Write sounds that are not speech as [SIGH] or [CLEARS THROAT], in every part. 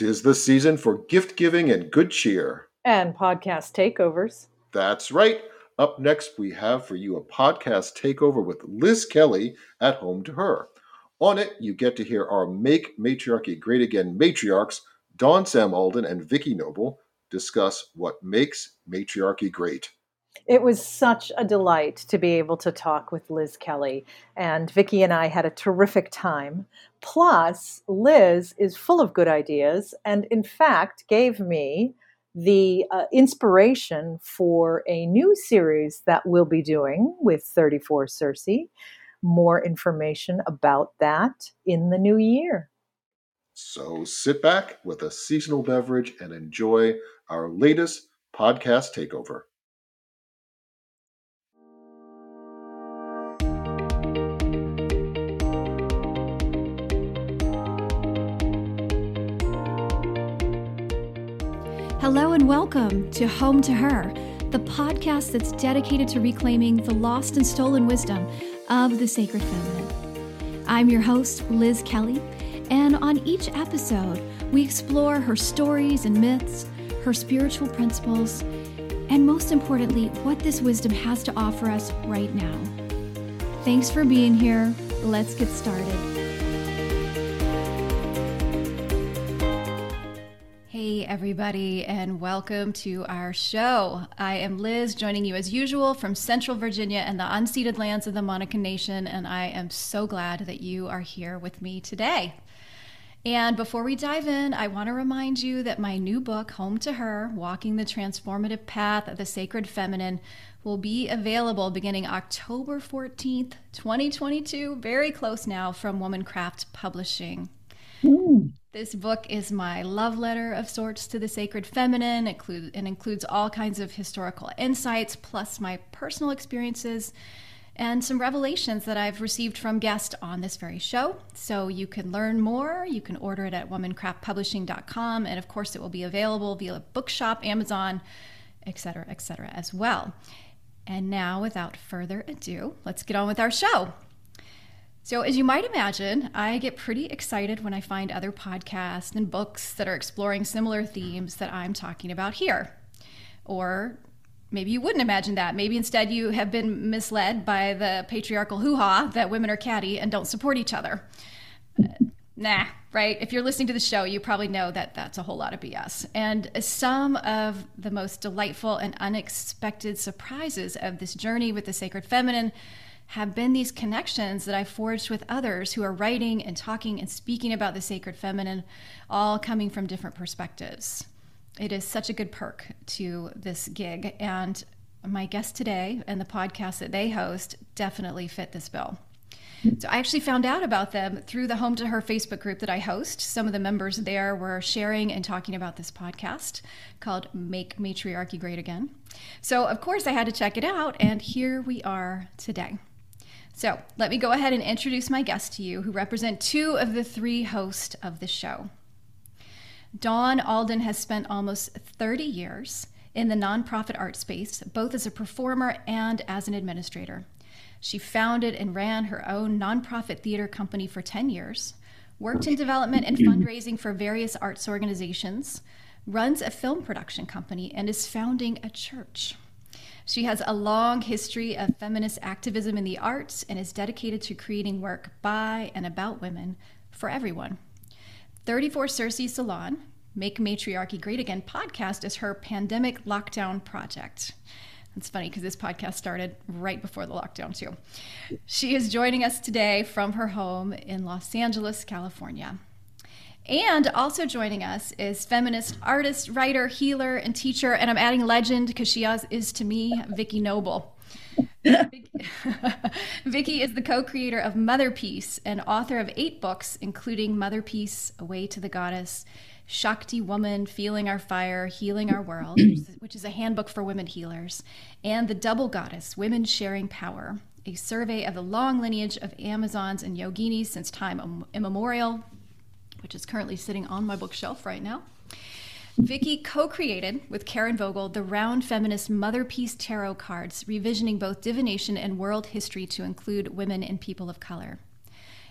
Tis the season for gift giving and good cheer. And podcast takeovers. That's right. Up next, we have for you a podcast takeover with Liz Kelly at Home to Her. On it, you get to hear our Make Matriarchy Great Again matriarchs, Dawn Sam Alden and Vicki Noble, discuss what makes matriarchy great. It was such a delight to be able to talk with Liz Kelly, and Vicki and I had a terrific time. Plus, Liz is full of good ideas, and in fact, gave me the uh, inspiration for a new series that we'll be doing with 34 Circe. More information about that in the new year. So sit back with a seasonal beverage and enjoy our latest podcast takeover. And welcome to Home to Her, the podcast that's dedicated to reclaiming the lost and stolen wisdom of the sacred feminine. I'm your host, Liz Kelly, and on each episode, we explore her stories and myths, her spiritual principles, and most importantly, what this wisdom has to offer us right now. Thanks for being here. Let's get started. Everybody, and welcome to our show. I am Liz, joining you as usual from Central Virginia and the unceded lands of the Monacan Nation, and I am so glad that you are here with me today. And before we dive in, I want to remind you that my new book, Home to Her Walking the Transformative Path of the Sacred Feminine, will be available beginning October 14th, 2022, very close now from Womancraft Publishing. Mm. This book is my love letter of sorts to the sacred feminine. It includes, all kinds of historical insights, plus my personal experiences and some revelations that I've received from guests on this very show. So you can learn more. You can order it at womancraftpublishing.com. And of course, it will be available via Bookshop, Amazon, etc., etc., as well. And now, without further ado, let's get on with our show. So, as you might imagine, I get pretty excited when I find other podcasts and books that are exploring similar themes that I'm talking about here. Or maybe you wouldn't imagine that. Maybe instead you have been misled by the patriarchal hoo ha that women are catty and don't support each other. Uh, nah, right? If you're listening to the show, you probably know that that's a whole lot of BS. And some of the most delightful and unexpected surprises of this journey with the sacred feminine have been these connections that I forged with others who are writing and talking and speaking about the sacred feminine, all coming from different perspectives. It is such a good perk to this gig. And my guest today and the podcast that they host definitely fit this bill. So I actually found out about them through the Home to Her Facebook group that I host. Some of the members there were sharing and talking about this podcast called Make Matriarchy Great Again. So, of course, I had to check it out, and here we are today. So let me go ahead and introduce my guests to you, who represent two of the three hosts of the show. Dawn Alden has spent almost 30 years in the nonprofit art space, both as a performer and as an administrator. She founded and ran her own nonprofit theater company for 10 years, worked in development and fundraising for various arts organizations, runs a film production company, and is founding a church. She has a long history of feminist activism in the arts and is dedicated to creating work by and about women for everyone. 34 Circe Salon, Make Matriarchy Great Again podcast is her pandemic lockdown project. It's funny because this podcast started right before the lockdown, too. She is joining us today from her home in Los Angeles, California. And also joining us is feminist artist, writer, healer, and teacher. And I'm adding legend because she is to me Vicki Noble. [LAUGHS] Vicki is the co-creator of Mother Peace and author of eight books, including Mother Peace, A Way to the Goddess, Shakti Woman, Feeling Our Fire, Healing Our World, which is a handbook for women healers, and The Double Goddess, Women Sharing Power, a survey of the long lineage of Amazons and yoginis since time immemorial, which is currently sitting on my bookshelf right now. Vicki co-created with Karen Vogel the round feminist Mother Peace tarot cards, revisioning both divination and world history to include women and people of color.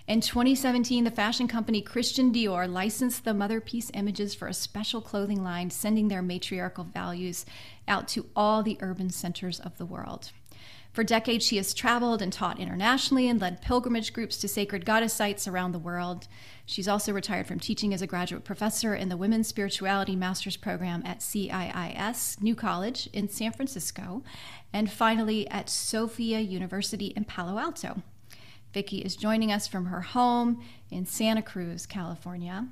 In 2017, the fashion company Christian Dior licensed the Mother Peace images for a special clothing line, sending their matriarchal values out to all the urban centers of the world. For decades, she has traveled and taught internationally and led pilgrimage groups to sacred goddess sites around the world. She's also retired from teaching as a graduate professor in the Women's Spirituality Master's Program at CIIS New College in San Francisco, and finally at Sophia University in Palo Alto. Vicki is joining us from her home in Santa Cruz, California.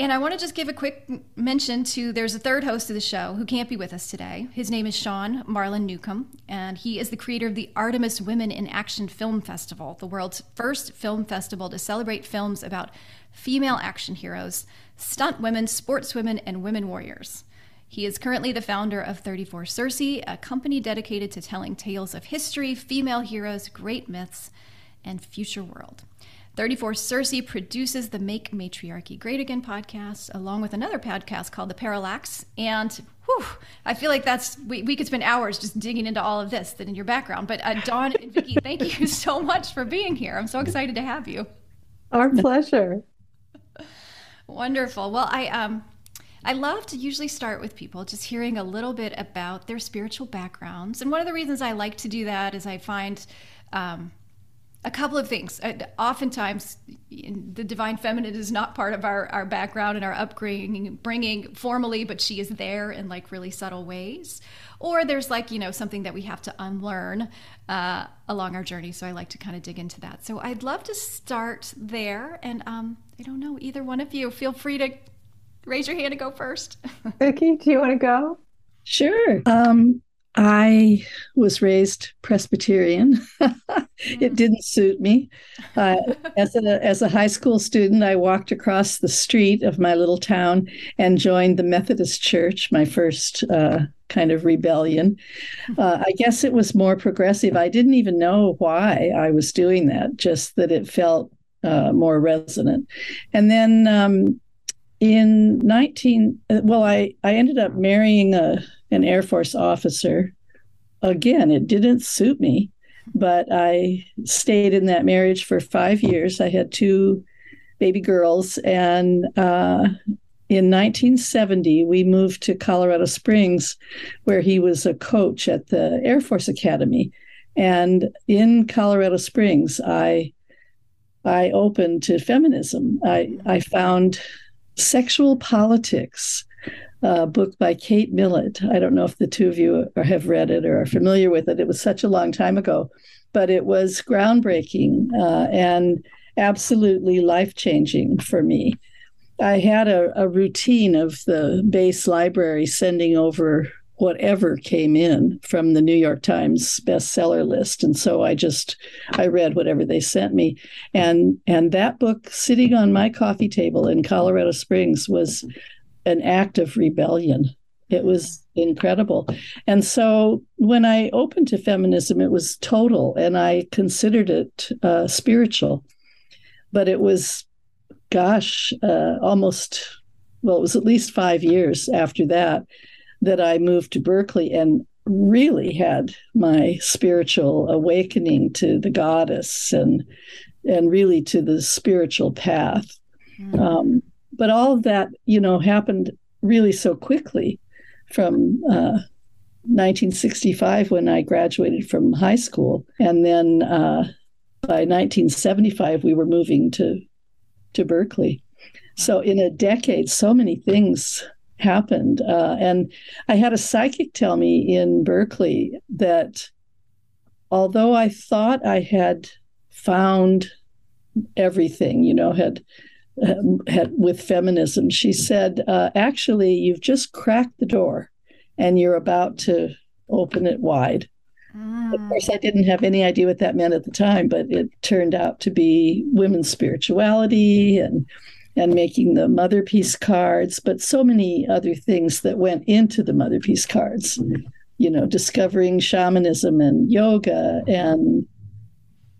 And I want to just give a quick mention to there's a third host of the show who can't be with us today. His name is Sean Marlon Newcomb, and he is the creator of the Artemis Women in Action Film Festival, the world's first film festival to celebrate films about female action heroes, stunt women, sportswomen, and women warriors. He is currently the founder of 34 Circe, a company dedicated to telling tales of history, female heroes, great myths, and future world. 34 Circe produces the Make Matriarchy Great Again podcast, along with another podcast called The Parallax. And whew, I feel like that's, we, we could spend hours just digging into all of this that in your background. But uh, Dawn and Vicki, [LAUGHS] thank you so much for being here. I'm so excited to have you. Our pleasure. [LAUGHS] Wonderful. Well, I, um, I love to usually start with people just hearing a little bit about their spiritual backgrounds. And one of the reasons I like to do that is I find um, a couple of things. Uh, oftentimes, the divine feminine is not part of our, our background and our upbringing, bringing formally, but she is there in like really subtle ways. Or there's like, you know, something that we have to unlearn uh, along our journey. So I like to kind of dig into that. So I'd love to start there. And um, I don't know, either one of you, feel free to raise your hand and go first. [LAUGHS] Vicki, do you want to go? Sure. Um, I was raised Presbyterian. [LAUGHS] it mm. didn't suit me. Uh, as a as a high school student, I walked across the street of my little town and joined the Methodist Church. My first uh, kind of rebellion. Uh, I guess it was more progressive. I didn't even know why I was doing that. Just that it felt uh, more resonant. And then um, in 19, uh, well, I I ended up marrying a an Air Force officer. Again, it didn't suit me, but I stayed in that marriage for five years. I had two baby girls, and uh, in 1970, we moved to Colorado Springs, where he was a coach at the Air Force Academy. And in Colorado Springs, I I opened to feminism. I, I found sexual politics uh, book by Kate Millett. I don't know if the two of you have read it or are familiar with it. It was such a long time ago, but it was groundbreaking uh, and absolutely life changing for me. I had a, a routine of the base library sending over whatever came in from the New York Times bestseller list and so I just I read whatever they sent me and and that book sitting on my coffee table in Colorado Springs was an act of rebellion. It was incredible. And so when I opened to feminism, it was total and I considered it uh, spiritual. But it was, gosh, uh, almost, well, it was at least five years after that that I moved to Berkeley and really had my spiritual awakening to the goddess and and really to the spiritual path. Mm. Um, but all of that, you know, happened really so quickly from uh, 1965 when I graduated from high school, and then uh, by 1975 we were moving to to Berkeley. So in a decade, so many things happened, uh, and I had a psychic tell me in Berkeley that although I thought I had found everything, you know, had had, with feminism. She said, uh, actually, you've just cracked the door and you're about to open it wide. Mm. Of course, I didn't have any idea what that meant at the time, but it turned out to be women's spirituality and and making the mother peace cards, but so many other things that went into the mother peace cards. Mm. You know, discovering shamanism and yoga and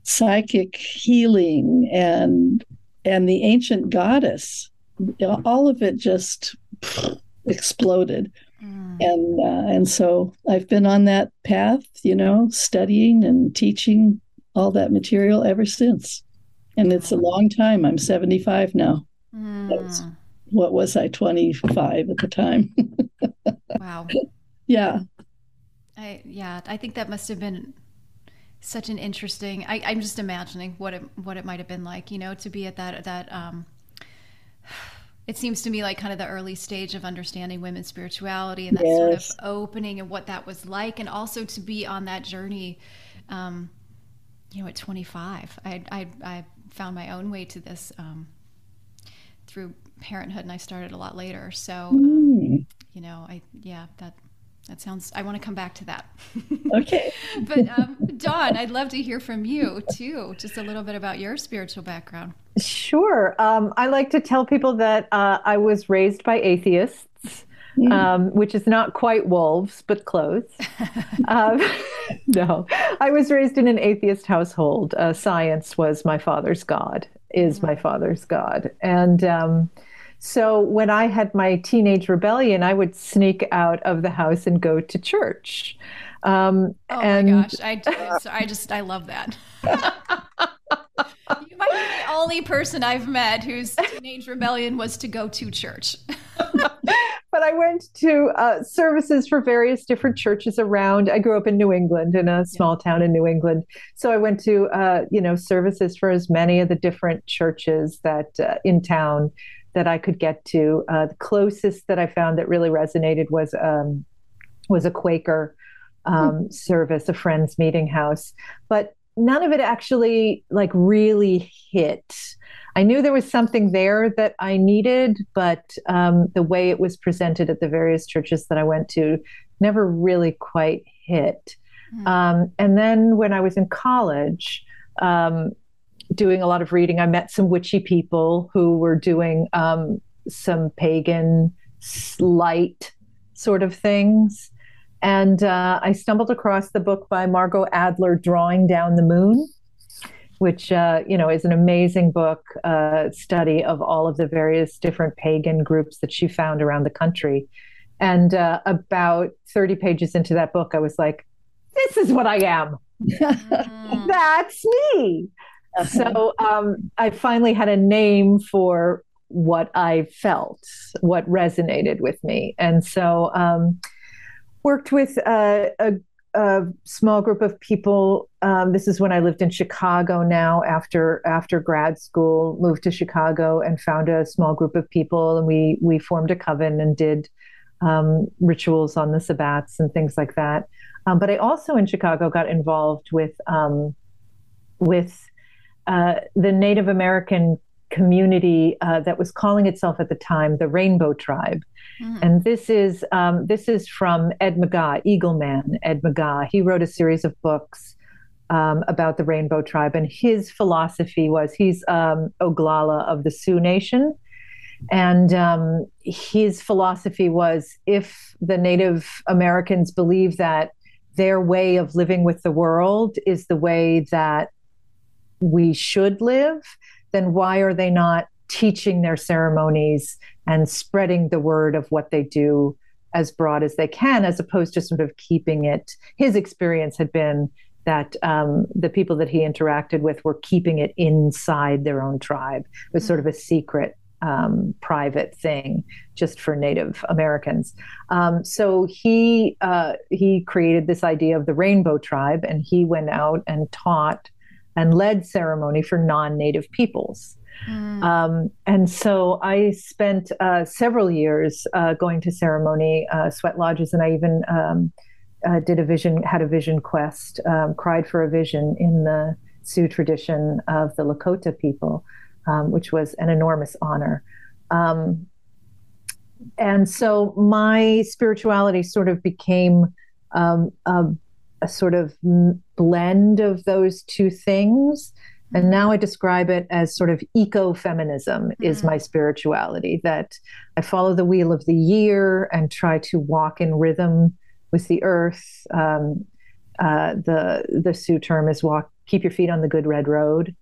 psychic healing and and the ancient goddess all of it just exploded mm. and uh, and so i've been on that path you know studying and teaching all that material ever since And it's a long time. I'm 75 now. Mm. what was I, 25 at the time? [LAUGHS] wow. Yeah. I yeah, I think that must have been such an interesting I, I'm just imagining what it what it might have been like, you know, to be at that that um it seems to me like kind of the early stage of understanding women's spirituality and that yes. sort of opening and what that was like and also to be on that journey um, you know at 25 I, I, I found my own way to this um, through parenthood and i started a lot later so um, mm. you know i yeah that that sounds i want to come back to that [LAUGHS] okay but um, dawn i'd love to hear from you too just a little bit about your spiritual background Sure. Um, I like to tell people that uh, I was raised by atheists, mm. um, which is not quite wolves, but close. [LAUGHS] um, [LAUGHS] no, I was raised in an atheist household. Uh, science was my father's God, is my mm. father's God. And um, so when I had my teenage rebellion, I would sneak out of the house and go to church. Um, oh and... my gosh. I, [LAUGHS] do. so I just, I love that. you might be the only person I've met whose teenage rebellion was to go to church. [LAUGHS] but I went to uh, services for various different churches around. I grew up in New England, in a small yeah. town in New England. So I went to, uh, you know, services for as many of the different churches that uh, in town that I could get to. Uh, the closest that I found that really resonated was um, was a Quaker um, mm. service, a friend's meeting house. But none of it actually like really hit. I knew there was something there that I needed, but um, the way it was presented at the various churches that I went to never really quite hit. Mm. Um, and then when I was in college, um, doing a lot of reading, I met some witchy people who were doing um, some pagan, slight sort of things. And uh, I stumbled across the book by Margot Adler, Drawing Down the Moon, which uh, you know is an amazing book uh, study of all of the various different pagan groups that she found around the country. And uh, about 30 pages into that book, I was like, "This is what I am. Mm. [LAUGHS] That's me." Uh-huh. So um, I finally had a name for what I felt, what resonated with me, and so. Um, worked with a, a small group of people. Um, this is when I lived in Chicago. Now, after after grad school, moved to Chicago and found a small group of people, and we we formed a coven and did um, rituals on the sabbats and things like that. Um, but I also in Chicago got involved with um, with uh, the Native American community uh, that was calling itself at the time the Rainbow Tribe. Mm. And this is um, this is from Ed McGaa, Eagle Man. Ed McGaa. He wrote a series of books um, about the Rainbow Tribe, and his philosophy was he's um, Oglala of the Sioux Nation, and um, his philosophy was if the Native Americans believe that their way of living with the world is the way that we should live, then why are they not teaching their ceremonies and spreading the word of what they do as broad as they can, as opposed to sort of keeping it. His experience had been that um, the people that he interacted with were keeping it inside their own tribe. It was sort of a secret, um, private thing just for Native Americans. Um, so he uh, he created this idea of the Rainbow Tribe, and he went out and taught and led ceremony for non-Native peoples. Mm. Um, and so I spent uh, several years uh, going to ceremony, uh, sweat lodges, and I even um, uh, did a vision, had a vision quest, um, cried for a vision in the Sioux tradition of the Lakota people, um, which was an enormous honor. Um, and so my spirituality sort of became um, a, a sort of blend of those two things and now I describe it as sort of ecofeminism mm-hmm. is my spirituality, that I follow the wheel of the year and try to walk in rhythm with the earth. Um, uh, the the Sioux term is walk, keep your feet on the good red road.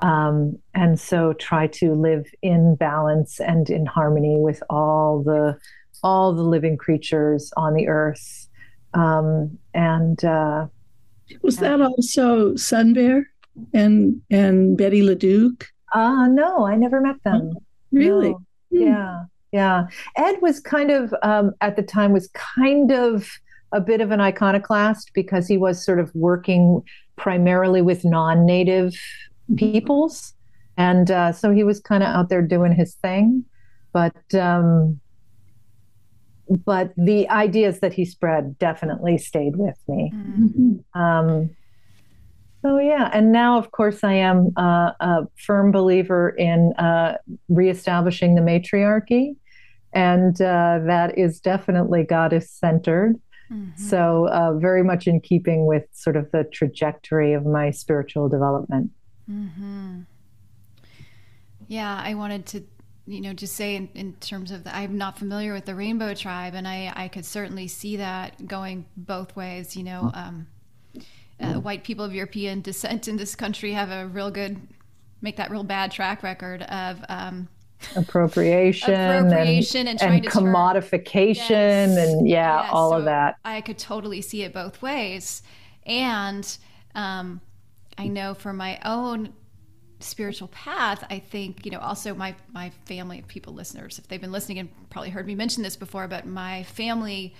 Um, and so try to live in balance and in harmony with all the all the living creatures on the earth. Um, and uh, was that also Sun Bear? and and Betty LeDuc? Uh no, I never met them. Really? No. Hmm. Yeah, yeah. Ed was kind of um, at the time was kind of a bit of an iconoclast because he was sort of working primarily with non-native peoples, and uh, so he was kind of out there doing his thing. But um, but the ideas that he spread definitely stayed with me. Mm-hmm. Um, so yeah, and now of course I am uh, a firm believer in uh, reestablishing the matriarchy, and uh, that is definitely goddess centered. Mm-hmm. So uh, very much in keeping with sort of the trajectory of my spiritual development. Mm-hmm. Yeah, I wanted to you know, just say in, in terms of the, I'm not familiar with the Rainbow Tribe, and I, I could certainly see that going both ways. You know, um, uh, white people of European descent in this country have a real good, make that real bad track record of um, appropriation, appropriation, and, and, and commodification, yes, and yeah, yeah all so of that. I could totally see it both ways, and um, I know for my own spiritual path, I think, you know, also my my family of people listeners, if they've been listening and probably heard me mention this before, but my family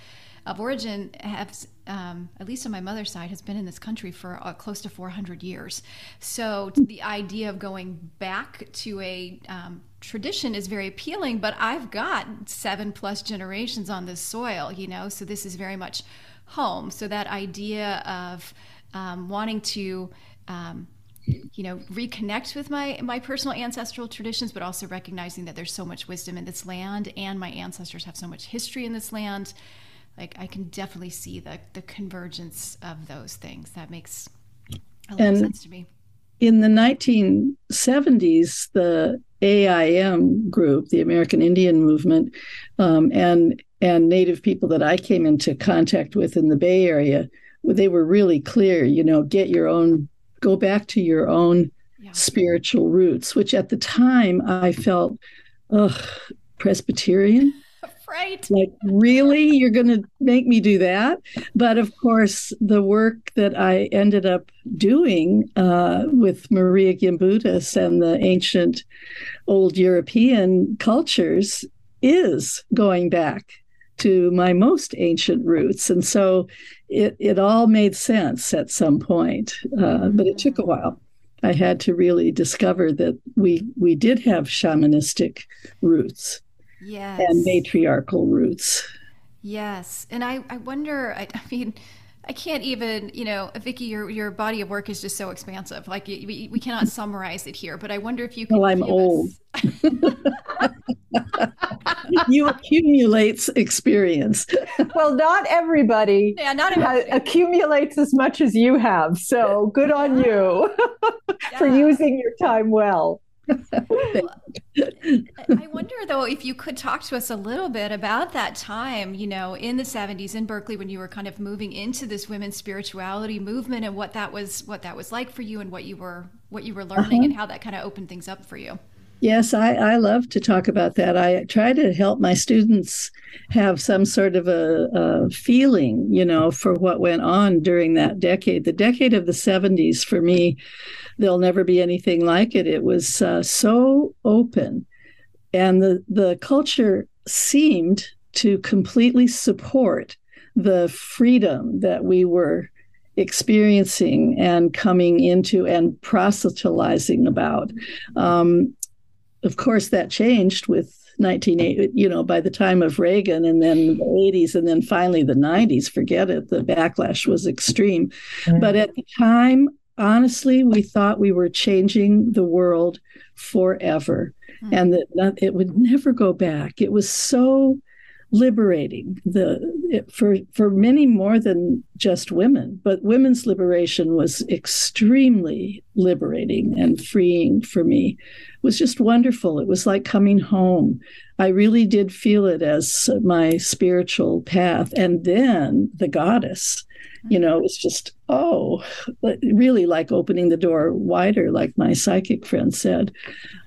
of origin has, um, at least on my mother's side, has been in this country for uh, close to 400 years. So the idea of going back to a um, tradition is very appealing, but I've got seven plus generations on this soil, you know, so this is very much home. So that idea of um, wanting to um, you know reconnect with my my personal ancestral traditions but also recognizing that there's so much wisdom in this land and my ancestors have so much history in this land. Like i can definitely see the the convergence of those things. That makes a lot and of sense to me. in the 1970s the AIM group the american indian movement um, and and native people that i came into contact with in the bay area they were really clear you know get your own go back to your own yeah. spiritual roots, which at the time I felt, ugh, Presbyterian. [LAUGHS] Right. Like, really? You're going to make me do that? But of course, the work that I ended up doing uh, with Maria Gimbutas and the ancient old European cultures is going back to my most ancient roots. And so it, it all made sense at some point, uh, but it took a while. I had to really discover that we we did have shamanistic roots yes. and matriarchal roots. Yes. And I, I wonder, I, I mean, I can't even, you know, Vicki, your your body of work is just so expansive. Like we, we cannot summarize it here. But I wonder if you can. Well, I'm old. [LAUGHS] you accumulates experience. well, not everybody. Yeah, not everybody. accumulates as much as you have. So good on you [LAUGHS] [LAUGHS] for using your time well. I wonder though if you could talk to us a little bit about that time, you know, in the 70s in Berkeley when you were kind of moving into this women's spirituality movement and what that was what that was like for you and what you were what you were learning uh-huh. and how that kind of opened things up for you. Yes, I, I love to talk about that. I try to help my students have some sort of a, a, feeling, you know, for what went on during that decade. The decade of the 70s, for me, there'll never be anything like it. It was uh, so open, and the, the culture seemed to completely support the freedom that we were experiencing and coming into and proselytizing about. Um, of course, that changed with 1980, you know, by the time of Reagan and then the 80s and then finally the 90s, forget it, the backlash was extreme. Mm-hmm. But at the time, honestly, we thought we were changing the world forever mm-hmm. and that it would never go back. It was so liberating the it, for for many more than just women but women's liberation was extremely liberating and freeing for me it was just wonderful. It was like coming home. I really did feel it as my spiritual path. And then the goddess you know it was just oh really like opening the door wider like my psychic friend said.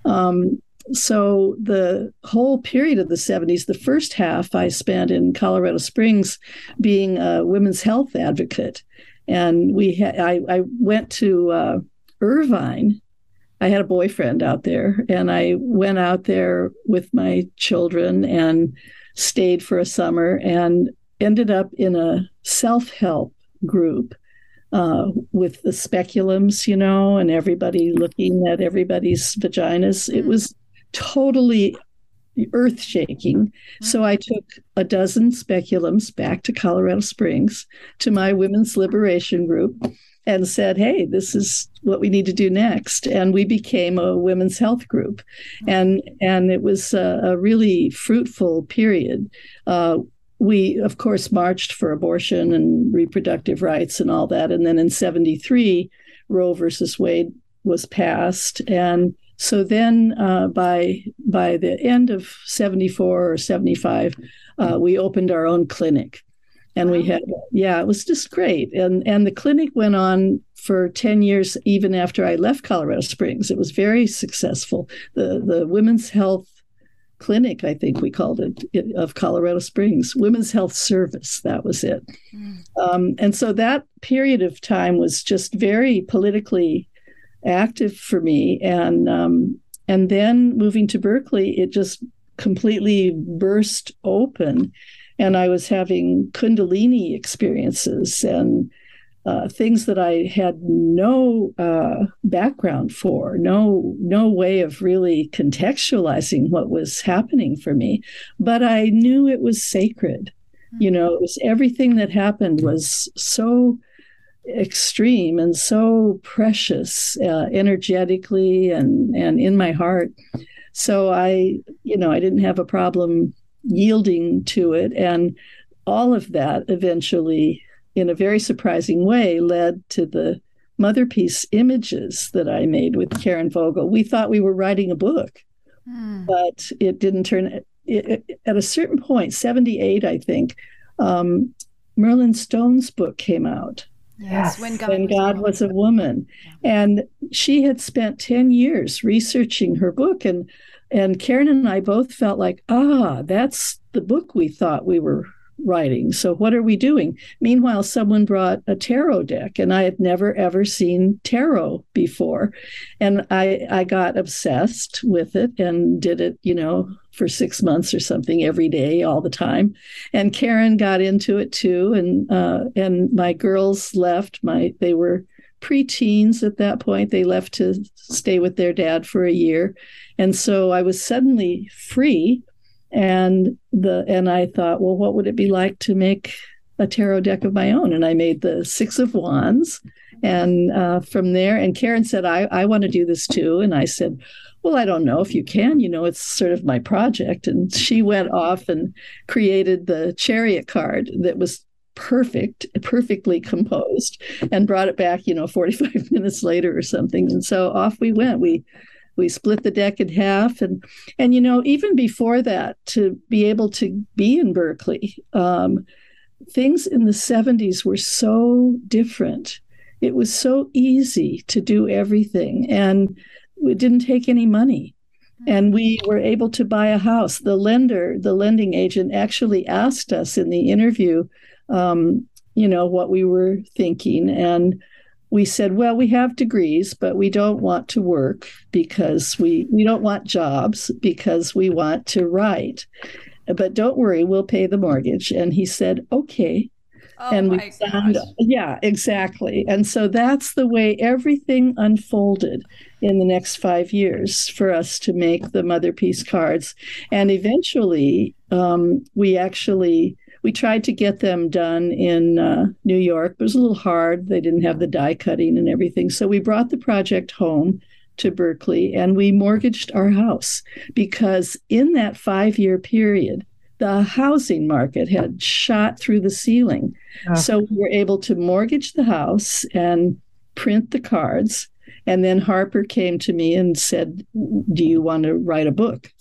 Um, so the whole period of the 70s, the first half I spent in Colorado Springs being a women's health advocate. And we had, I, I went to uh, Irvine, I had a boyfriend out there, and I went out there with my children and stayed for a summer and ended up in a self help group uh, with the speculums, you know, and everybody looking at everybody's vaginas. It mm. was totally earth shaking. So I took a dozen speculums back to Colorado Springs to my women's liberation group and said, "Hey, this is what we need to do next." And we became a women's health group, and and it was a, a really fruitful period. Uh, we, of course, marched for abortion and reproductive rights and all that. And then in '73, Roe versus Wade was passed, and so then uh, by by the end of 74 or 75 uh, we opened our own clinic and we had yeah it was just great. And and the clinic went on for 10 years even after i left colorado springs. It was very successful. The the women's health clinic i think we called it of colorado springs. Women's health service that was it. Mm. um, and so that period of time was just very politically active for me. And um, and then moving to Berkeley, it just completely burst open, and I was having Kundalini experiences and. Uh, things that I had no uh, background for, no no way of really contextualizing what was happening for me, but I knew it was sacred. You know, it was everything that happened was so extreme and so precious uh, energetically and and in my heart so i you know i didn't have a problem yielding to it. And all of that eventually in a very surprising way led to the mother peace images that i made with karen vogel. We thought we were writing a book mm. but it didn't turn it, it, at a certain point 78 i think um, merlin stone's book came out. Yes, when God, when was, God a was, a woman. And she had spent 10 years researching her book and and Karen and I both felt like, ah, that's the book we thought we were writing. So what are we doing? Meanwhile, someone brought a tarot deck and I had never ever seen tarot before. And I I got obsessed with it and did it, you know, for six months or something every day, all the time. And Karen got into it too. And uh, and my girls left. My they were preteens at that point. They left to stay with their dad for a year, and so I was suddenly free. And the and I thought, well, what would it be like to make a tarot deck of my own? And I made the Six of Wands. And uh, from there, and Karen said, I, I want to do this too. And I said, well, I don't know if you can. You know, it's sort of my project. And she went off and created the chariot card that was perfect, perfectly composed, and brought it back, you know, 45 [LAUGHS] minutes later or something. And so off we went. We we split the deck in half and and you know even before that to be able to be in berkeley um, things in the 70s were so different it was so easy to do everything and it didn't take any money and we were able to buy a house the lender the lending agent actually asked us in the interview um, you know what we were thinking. And we said well we have degrees but we don't want to work because we we don't want jobs because we want to write. But don't worry we'll pay the mortgage. And he said okay. Oh and we found, yeah, exactly. And so that's the way everything unfolded in the next five years for us to make the mother peace cards. And eventually, um, we actually we tried to get them done in uh, New York. It was a little hard. They didn't have the die cutting and everything. So we brought the project home to Berkeley and we mortgaged our house because in that five year period, the housing market had shot through the ceiling. Oh. So we were able to mortgage the house and print the cards. And then Harper came to me and said, Do you want to write a book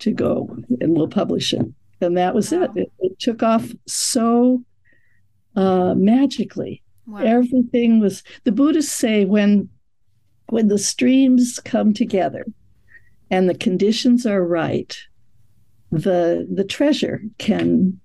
to go and we'll publish it? And that was wow. it. it. it. took off so uh, magically. Wow. Everything was, the Buddhists say when when the streams come together and the conditions are right, the the treasure can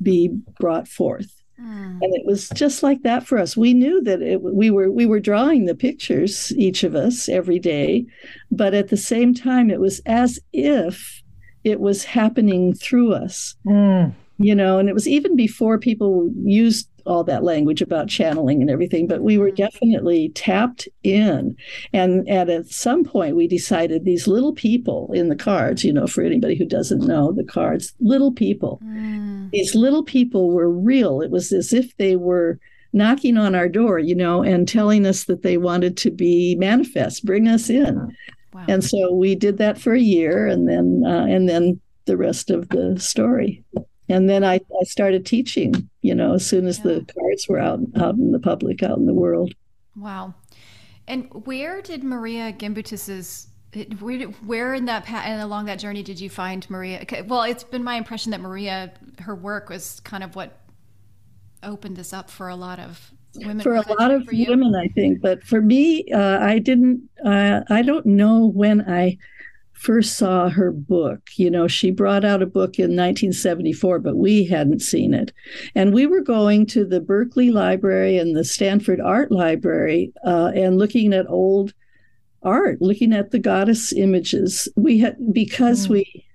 be brought forth Mm. And it was just like that for us. We knew that it, we were we were drawing the pictures, each of us, every day, but at the same time, it was as if it was happening through us. Mm. You know, and it was even before people used all that language about channeling and everything, but we were mm. definitely tapped in. And, and at some point, we decided these little people in the cards, you know, for anybody who doesn't know the cards, little people, mm. these little people were real. It was as if they were knocking on our door, you know, and telling us that they wanted to be manifest, bring us in. Wow. And so we did that for a year, and then uh, and then the rest of the story and then I, I started teaching you know as soon as yeah. the cards were out out in the public out in the world wow and where did maria gimbutas's where, where in that path and along that journey did you find maria well it's been my impression that maria her work was kind of what opened this up for a lot of women for a lot of women i think but for me uh, i didn't uh, i don't know when i first saw her book. You know, she brought out a book in 1974, but we hadn't seen it. And we were going to the Berkeley Library and the Stanford Art Library uh, and looking at old art, looking at the goddess images. We had, because mm. we,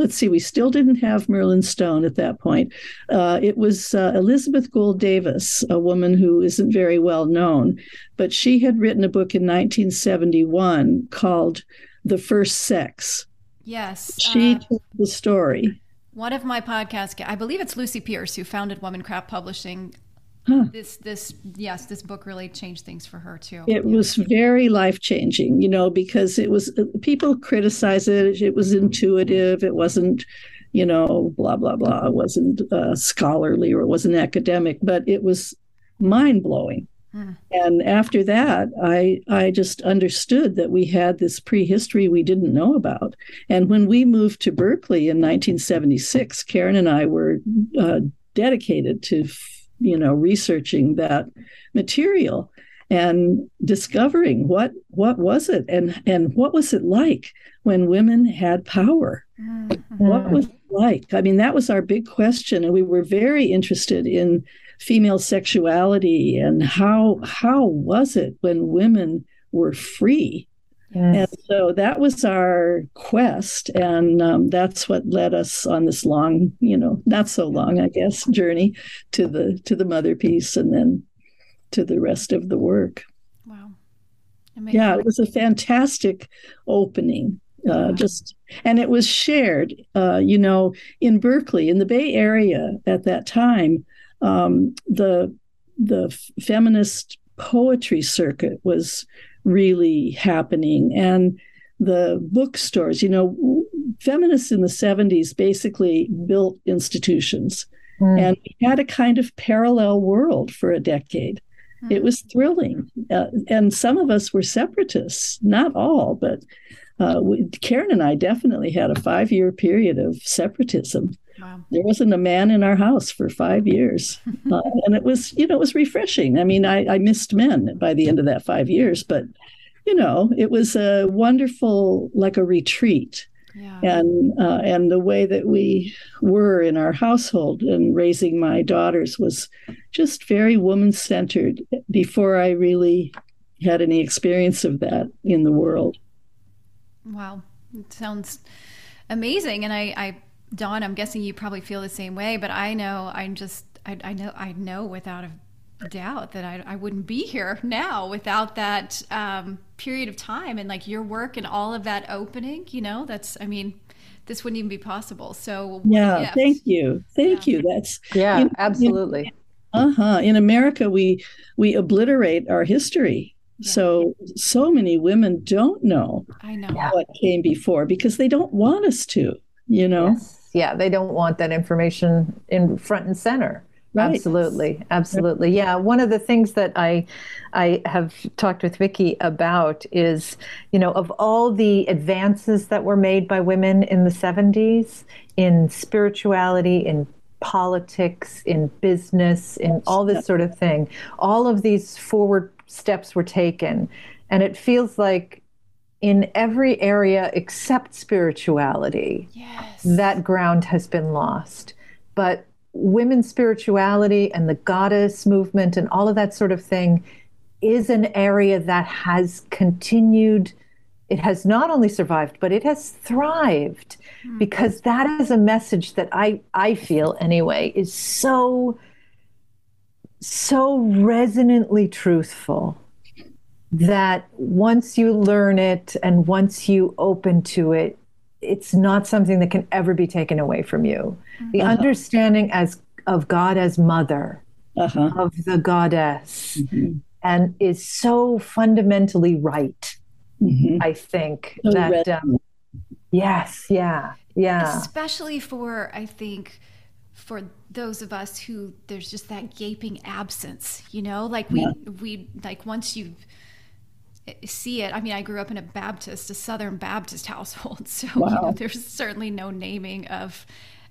let's see, we still didn't have Merlin Stone at that point. Uh, it was uh, Elizabeth Gould Davis, a woman who isn't very well known, but she had written a book in 1971 called the first sex. Yes. She uh, told the story. One of my podcasts, I believe it's Lucy Pearce who founded Womancraft Publishing. Huh. This, this, yes, this book really changed things for her too. It yeah. was very life changing, you know, because it was people criticize it. It was intuitive. It wasn't, you know, blah blah blah. It wasn't uh, scholarly or it wasn't academic, but it was mind blowing. Hmm. And after that, I I just understood that we had this prehistory we didn't know about. And when we moved to Berkeley in 1976, Karen and I were uh, dedicated to you know researching that material and discovering what what was it and and what was it like when women had power mm-hmm. what was it like i mean that was our big question and we were very interested in female sexuality and how how was it when women were free yes. and so that was our quest and um, that's what led us on this long you know not so long i guess journey to the to the mother peace and then to the rest of the work. Wow. Yeah it was a fantastic opening uh, just and it was shared uh, you know in berkeley in the bay area at that time um, the the feminist poetry circuit was really happening. And the bookstores you know feminists in the 70s basically built institutions. Mm. and we had a kind of parallel world for a decade. Mm. it was thrilling. Uh, and some of us were separatists not all but uh, we, karen and i definitely had a five year period of separatism Wow. There wasn't a man in our house for five years. [LAUGHS] uh, and it was, you know, it was refreshing. I mean, I, I missed men by the end of that five years, but, you know, it was a wonderful, like a retreat. Yeah. And uh, and the way that we were in our household and raising my daughters was just very woman centered. Before I really had any experience of that in the world. Wow, it sounds amazing, and I, I Dawn, I'm guessing you probably feel the same way, but I know I'm just I, I know I know without a doubt that I, I wouldn't be here now without that um, period of time and like your work and all of that opening. You know, that's I mean, this wouldn't even be possible. So yeah, thank you, thank yeah. you. That's yeah, absolutely. Uh huh. In America, we we obliterate our history. Yeah. So so many women don't know, I know what came before because they don't want us to. You know. Yes yeah they don't want that information in front and center. Right. absolutely absolutely. Yeah one of the things that i i have talked with vicki about is you know of all the advances that were made by women in the 70s in spirituality in politics in business in all this sort of thing all of these forward steps were taken. And it feels like in every area except spirituality, yes. that ground has been lost. But women's spirituality and the goddess movement and all of that sort of thing is an area that has continued it has not only survived but it has thrived mm. because that is a message that i i feel anyway is so so resonantly truthful that once you learn it and once you open to it it's not something that can ever be taken away from you the uh-huh. understanding as of god as mother uh-huh. of the goddess mm-hmm. and is so fundamentally right mm-hmm. i think so that um, yes yeah yeah especially for i think for those of us who there's just that gaping absence you know like we yeah. we like once you see it i mean i grew up in a baptist a southern baptist [LAUGHS] household so wow. you know, there's certainly no naming of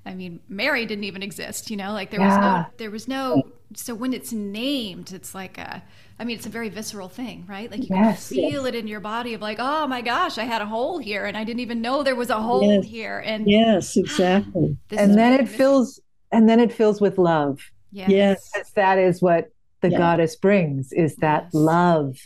i mean mary didn't even exist you know like there yeah. was no there was no so when it's named it's like a I mean, it's a very visceral thing, right? Like you yes, can feel yes. it in your body of like, oh my gosh, I had a hole here and I didn't even know there was a hole yes. here. And yes, exactly. [GASPS] and then it fills, and then it fills with love. Yes. yes. That is what the goddess brings is that love.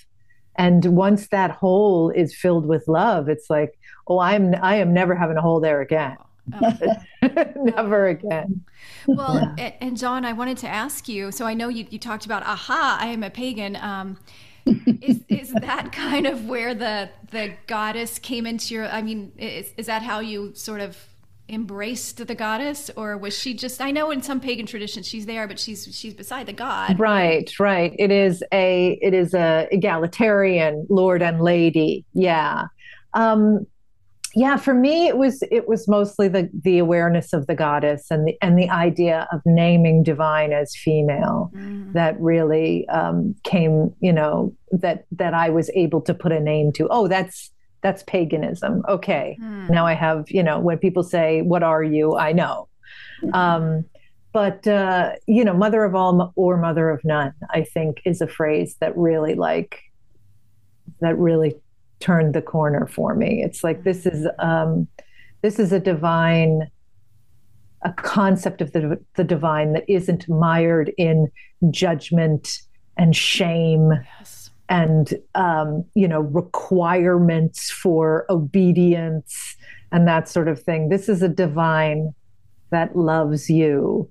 And once that hole is filled with love, it's like, oh, I'm, I am never having a hole there again. Oh. [LAUGHS] Never again. Well, yeah. and John, I wanted to ask you. So I know you, you talked about, aha, I am a pagan. Um, is, is that kind of where the the goddess came into your? I mean, is is that how you sort of embraced the goddess, or was she just? I know in some pagan traditions she's there, but she's she's beside the god. Right, right. It is a it is a egalitarian lord and lady. Yeah. Um, yeah for me it was it was mostly the the awareness of the goddess and the and the idea of naming divine as female mm. that really um, came you know that that i was able to put a name to oh that's that's paganism okay mm. now i have you know when people say what are you i know mm. um, but uh, you know mother of all or mother of none i think is a phrase that really like that really turned the corner for me. It's like this is um, this is a divine, a concept of the the divine that isn't mired in judgment and shame yes. And um, you know requirements for obedience and that sort of thing. This is a divine that loves you.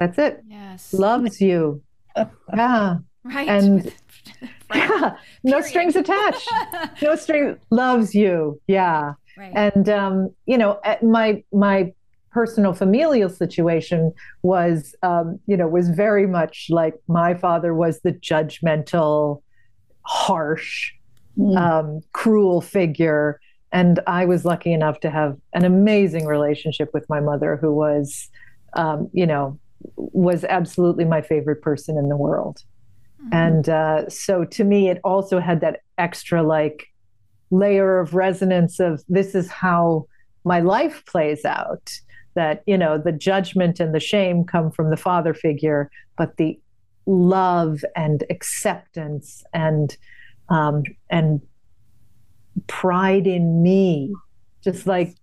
That's it. Yes. Loves you. [LAUGHS] yeah. Right. And [LAUGHS] yeah, no strings attached. [LAUGHS] no string loves you. Yeah. Right. And um, you know, my my personal familial situation was um, you know, was very much like my father was the judgmental, harsh, mm. um, cruel figure. And I was lucky enough to have an amazing relationship with my mother, who was, um, you know, was absolutely my favorite person in the world. Mm-hmm. And uh, so to me, it also had that extra like layer of resonance of this is how my life plays out. That, you know, the judgment and the shame come from the father figure, but the love and acceptance and um, and pride in me, just like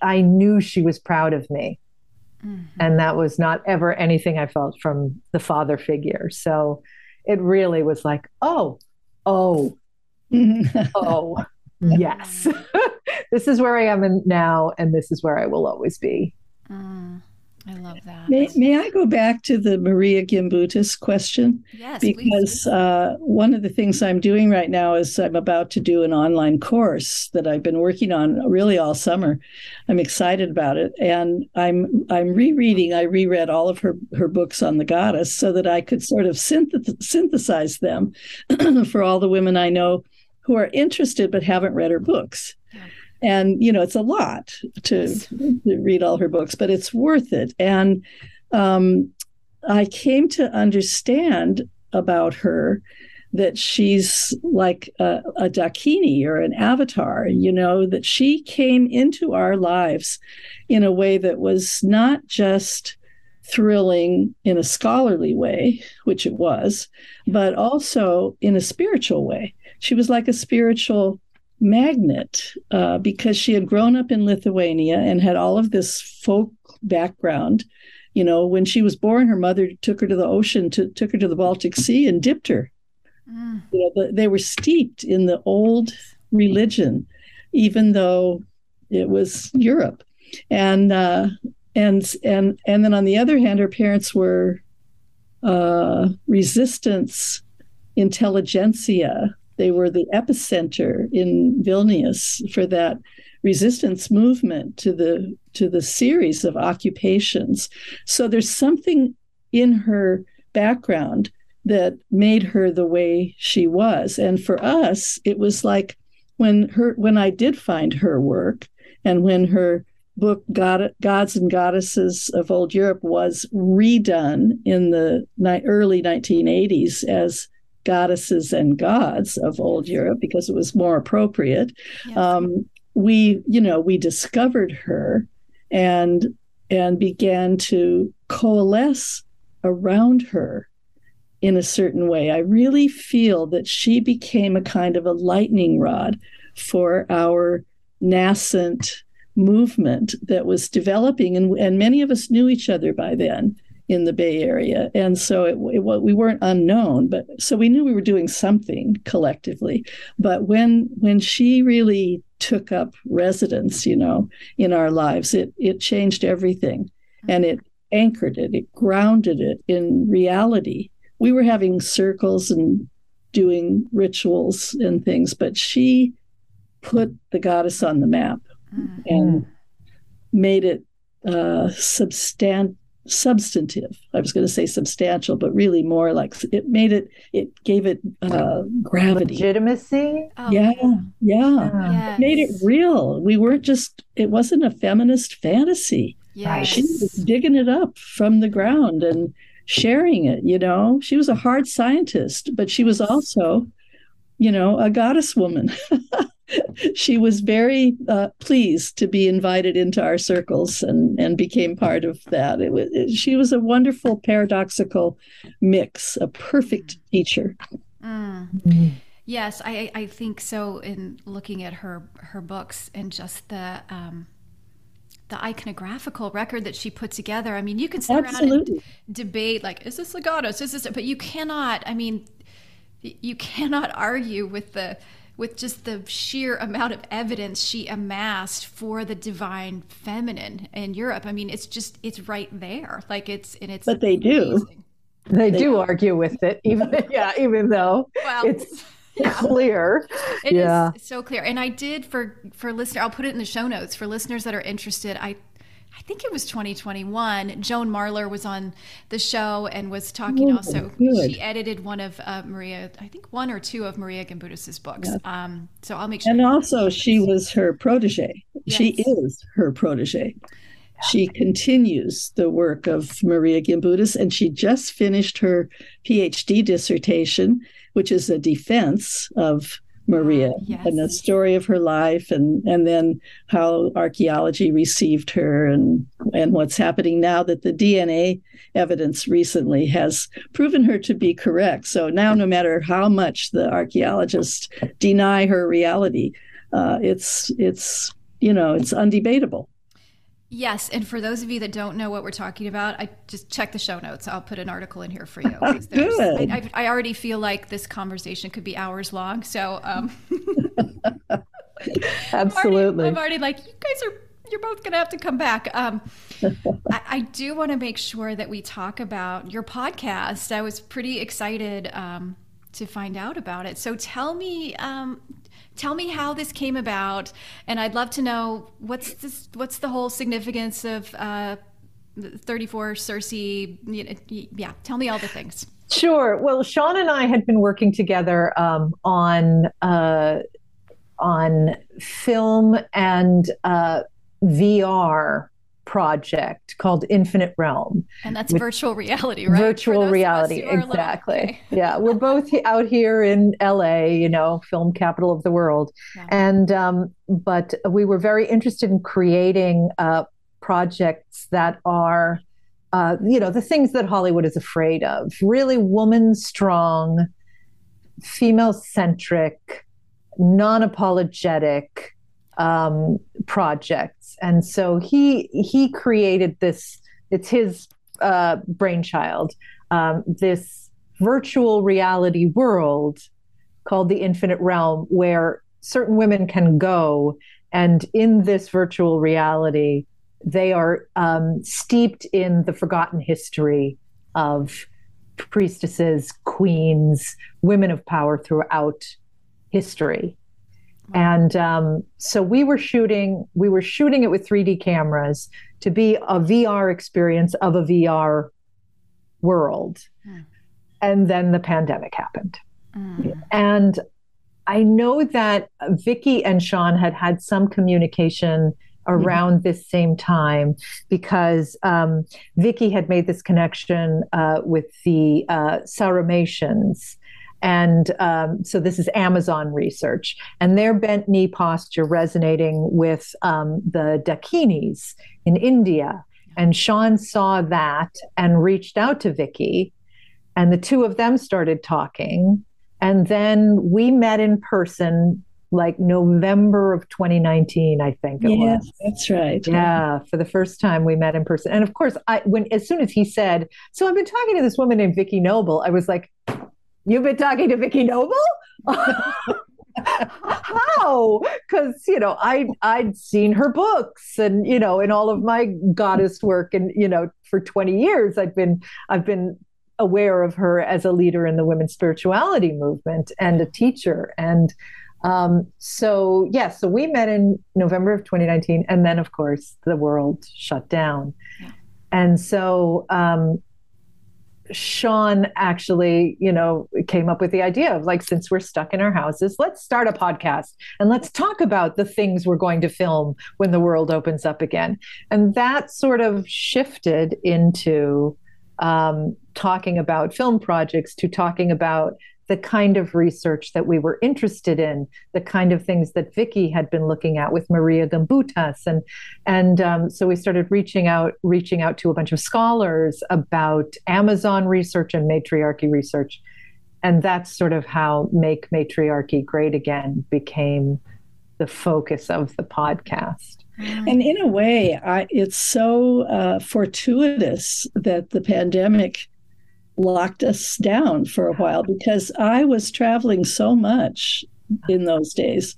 I knew she was proud of me. Mm-hmm. And that was not ever anything I felt from the father figure. So it really was like, oh, oh, [LAUGHS] oh, yes. [LAUGHS] this is where I am now, and this is where I will always be. Mm. I love that. May, may I go back to the Maria Gimbutas question? Yes, because uh, one of the things I'm doing right now is I'm about to do an online course that I've been working on really all summer. I'm excited about it, and I'm I'm rereading. I reread all of her her books on the goddess so that I could sort of synth- synthesize them [CLEARS THROAT] for all the women I know who are interested but haven't read her books and you know it's a lot to, to read all her books but it's worth it and um, i came to understand about her that she's like a, a dakini or an avatar you know that she came into our lives in a way that was not just thrilling in a scholarly way, which it was, but also in a spiritual way. She was like a spiritual magnet uh, because she had grown up in Lithuania and had all of this folk background You know, when she was born, her mother took her to the ocean, to, took her to the Baltic Sea and dipped her. Mm. You know, they were steeped in the old religion, even though it was Europe. And uh, and and and then on the other hand, her parents were uh, resistance intelligentsia. They were the epicenter in Vilnius for that resistance movement to the to the series of occupations. So there's something in her background that made her the way she was. And for us, it was like when her when I did find her work and when her book God, Gods and Goddesses of Old Europe was redone in the ni- early 1980s as Goddesses and Gods of Old Europe because it was more appropriate. Yes. Um, we, you know, we discovered her and and began to coalesce around her in a certain way. I really feel that she became a kind of a lightning rod for our nascent movement that was developing, and, and many of us knew each other by then in the Bay Area, and so it, it, we weren't unknown, but so we knew we were doing something collectively. But when when she really took up residence, you know, in our lives, it it changed everything, and it anchored it, it grounded it in reality. We were having circles and doing rituals and things, but she put the goddess on the map mm-hmm. and made it uh, substan- substantive. I was going to say substantial, but really more like it made it, it gave it uh, gravity. Legitimacy? Oh, yeah, yeah. Yes. It made it real. We weren't just, it wasn't a feminist fantasy. Yes. She was digging it up from the ground and sharing it, you know. She was a hard scientist, but she was also, you know, a goddess woman. [LAUGHS] she was very uh, pleased to be invited into our circles and, and became part of that. It was, it, she was a wonderful paradoxical mix, a perfect teacher. Mm. Yes, I, I think so. In looking at her her books and just the um, the iconographical record that she put together. I mean, you can sit Absolutely. around and debate like, is this a goddess? Is this? A, but you cannot. I mean, you cannot argue with the with just the sheer amount of evidence she amassed for the divine feminine in Europe. I mean, it's just it's right there. Like it's and it's But they do. They, they do argue with it, [LAUGHS] even yeah, even though well, it's [LAUGHS] yeah. clear. It yeah. so clear. And I did for for listener I'll put it in the show notes for listeners that are interested. I I think it was 2021. Joan Marler was on the show and was talking oh, also. Good. She edited one of uh, Maria, I think one or two of Maria Gimbutas's books. Yes. Um, so I'll make sure. And also, she was her protege. Yes. She is her protege. She continues the work of Maria Gimbutas, and she just finished her PhD dissertation, which is a defense of Maria yes. and the story of her life and and then how archaeology received her and and what's happening now that the DNA evidence recently has proven her to be correct. So now no matter how much the archaeologists deny her reality, uh, it's it's you know it's undebatable. Yes, and for those of you that don't know what we're talking about, I just check the show notes. I'll put an article in here for you. Good. I, I, already feel like this conversation could be hours long, so um, absolutely. [LAUGHS] I'm already, I'm already, like, you guys are. You're both going to have to come back. Um, [LAUGHS] I, I, do want to make sure that we talk about your podcast. I was pretty excited um, to find out about it. So tell me, um, tell me how this came about, and I'd love to know what's this, what's the whole significance of uh, 34 Circe. Yeah, tell me all the things. Sure. Well, Sean and I had been working together um, on uh, on film and uh, VR project called Infinite Realm. And that's virtual reality, right? Virtual reality, exactly. Okay. [LAUGHS] yeah, we're both out here in LA, you know, film capital of the world. Yeah. And, um, but we were very interested in creating uh, projects that are, uh, you know, the things that Hollywood is afraid of really woman strong, female centric, non apologetic um, projects. And so he he created this. It's his uh, brainchild. Um, this virtual reality world called the Infinite Realm, where certain women can go, and in this virtual reality, they are um, steeped in the forgotten history of priestesses, queens, women of power throughout history. And um, so we were shooting, we were shooting it with 3D cameras to be a VR experience of a VR world. Mm. And then the pandemic happened. Mm. And I know that Vicki and Sean had had some communication around mm-hmm. this same time because um, Vicki had made this connection uh, with the uh. And um, so this is Amazon research, and their bent knee posture resonating with um, the Dakinis in India. And Sean saw that and reached out to Vicki, and the two of them started talking. And then we met in person like November of 2019, I think it yes, was. That's right. Yeah, for the first time we met in person. And of course, I when as soon as he said, "So I've been talking to this woman named Vicki Noble," I was like, "You've been talking to Vicki Noble?" [LAUGHS] How? Because you know, I I'd seen her books, and you know, in all of my goddess work, and you know, for 20 years, I've been I've been aware of her as a leader in the women's spirituality movement and a teacher and um, so yes, yeah, so we met in November of 2019, and then of course the world shut down, yeah. and so um, Sean actually, you know, came up with the idea of like, since we're stuck in our houses, let's start a podcast and let's talk about the things we're going to film when the world opens up again, and that sort of shifted into um, talking about film projects to talking about the kind of research that we were interested in, the kind of things that Vicki had been looking at with Maria Gimbutas, and and um, so we started reaching out, reaching out to a bunch of scholars about Amazon research and matriarchy research, and that's sort of how Make Matriarchy Great Again became the focus of the podcast. And in a way, I, it's so uh, fortuitous that the pandemic locked us down for a while because I was traveling so much in those days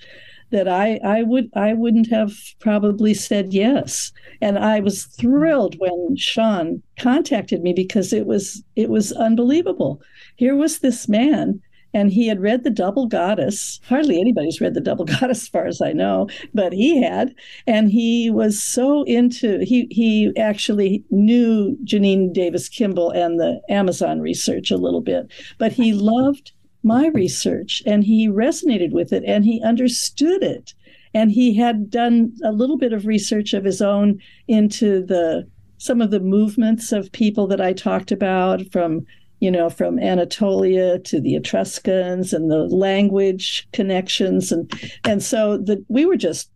that I I would I wouldn't have probably said yes. And I was thrilled when Sean contacted me because it was it was unbelievable. Here was this man and he had read the double goddess. Hardly anybody's read the double [LAUGHS] goddess as far as i know but he had. And he was so into he he actually knew jeannine davis kimball and the amazon research a little bit but he loved my research and he resonated with it and he understood it. And he had done a little bit of research of his own into the some of the movements of people that i talked about from you know, from Anatolia to the Etruscans and the language connections. And, and so the, we were just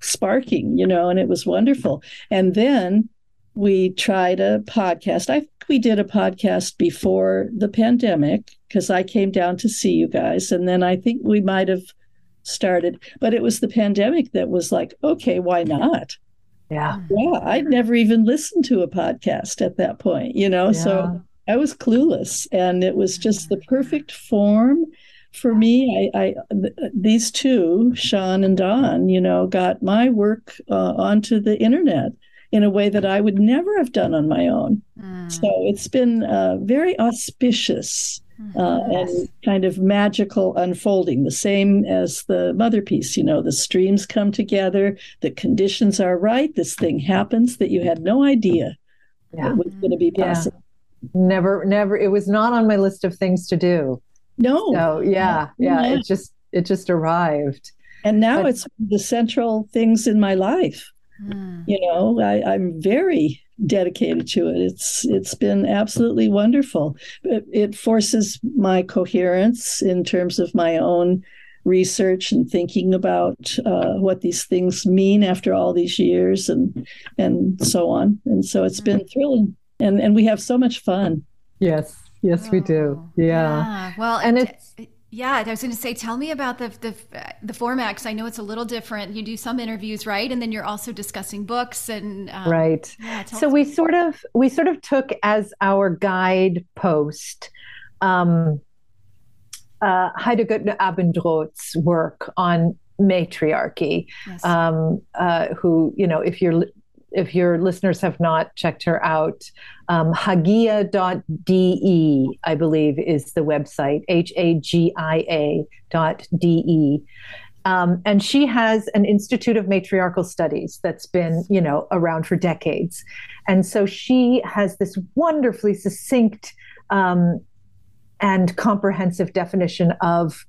sparking, you know, and it was wonderful. And then we tried a podcast. I think we did a podcast before the pandemic because I came down to see you guys. And then I think we might have started, but it was the pandemic that was like, okay, why not? Yeah. Yeah. I'd never even listened to a podcast at that point, you know? Yeah. So I was clueless, and it was just the perfect form for me. I, I these two, Sean and Don, you know, got my work uh, onto the internet in a way that I would never have done on my own. Mm. So it's been uh, very auspicious. Mm-hmm. Uh, and kind of magical unfolding, the same as the mother peace. You know, the streams come together, the conditions are right, this thing happens that you had no idea yeah. was going to be possible. Never, never. It was not on my list of things to do. No. So yeah, yeah. It just it just arrived. And now but, it's the central things in my life. Hmm. You know, I, I'm very dedicated to it. It's it's been absolutely wonderful. It, it forces my coherence in terms of my own research and thinking about uh, what these things mean after all these years and and so on. And so it's been thrilling and and we have so much fun. Yes, yes, oh, we do. Oh, yeah. yeah. Well, and it's Yeah, I was going to say, tell me about the the, the format because I know it's a little different. You do some interviews, right, and then you're also discussing books and um, right. Yeah, so we sort of we sort of took as our guide post um, uh, Heide Göttner-Abendroth's work on matriarchy, yes. um, uh, who, you know, if you're if your listeners have not checked her out, um, hagia.de, I believe, is the website, H A G I A dot D E. Um, and she has an Institute of Matriarchal Studies that's been, you know, around for decades. And so she has this wonderfully succinct um, and comprehensive definition of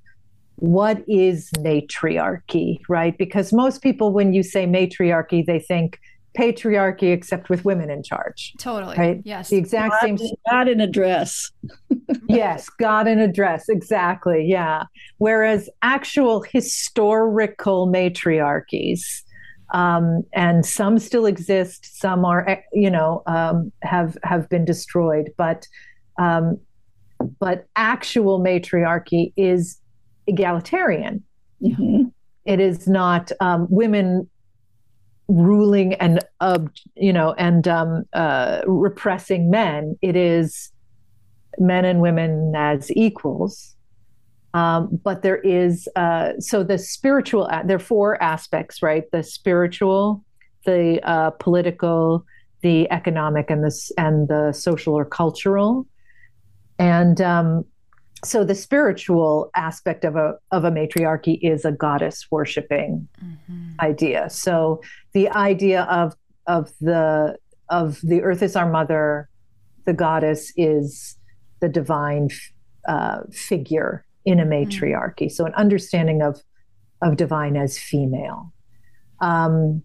what is matriarchy, right? Because most people, when you say matriarchy, they think patriarchy, except with women in charge. Totally. Right? Yes. The exact God, same. God in a dress. [LAUGHS] yes, God in a dress. Exactly. Yeah. Whereas actual historical matriarchies, um, and some still exist, some are, you know, um, have have been destroyed, but um, but actual matriarchy is egalitarian. Mm-hmm. It is not um, women ruling and uh, you know and um, uh, repressing men. It is men and women as equals. Um, but there is uh, so the spiritual. There are four aspects, right? The spiritual, the uh, political, the economic, and the and the social or cultural. And um, so the spiritual aspect of a of a matriarchy is a goddess worshiping mm-hmm. idea. So the idea of of the of the earth is our mother, the goddess is the divine uh, figure in a mm-hmm. matriarchy. Mm-hmm. So an understanding of of divine as female, um,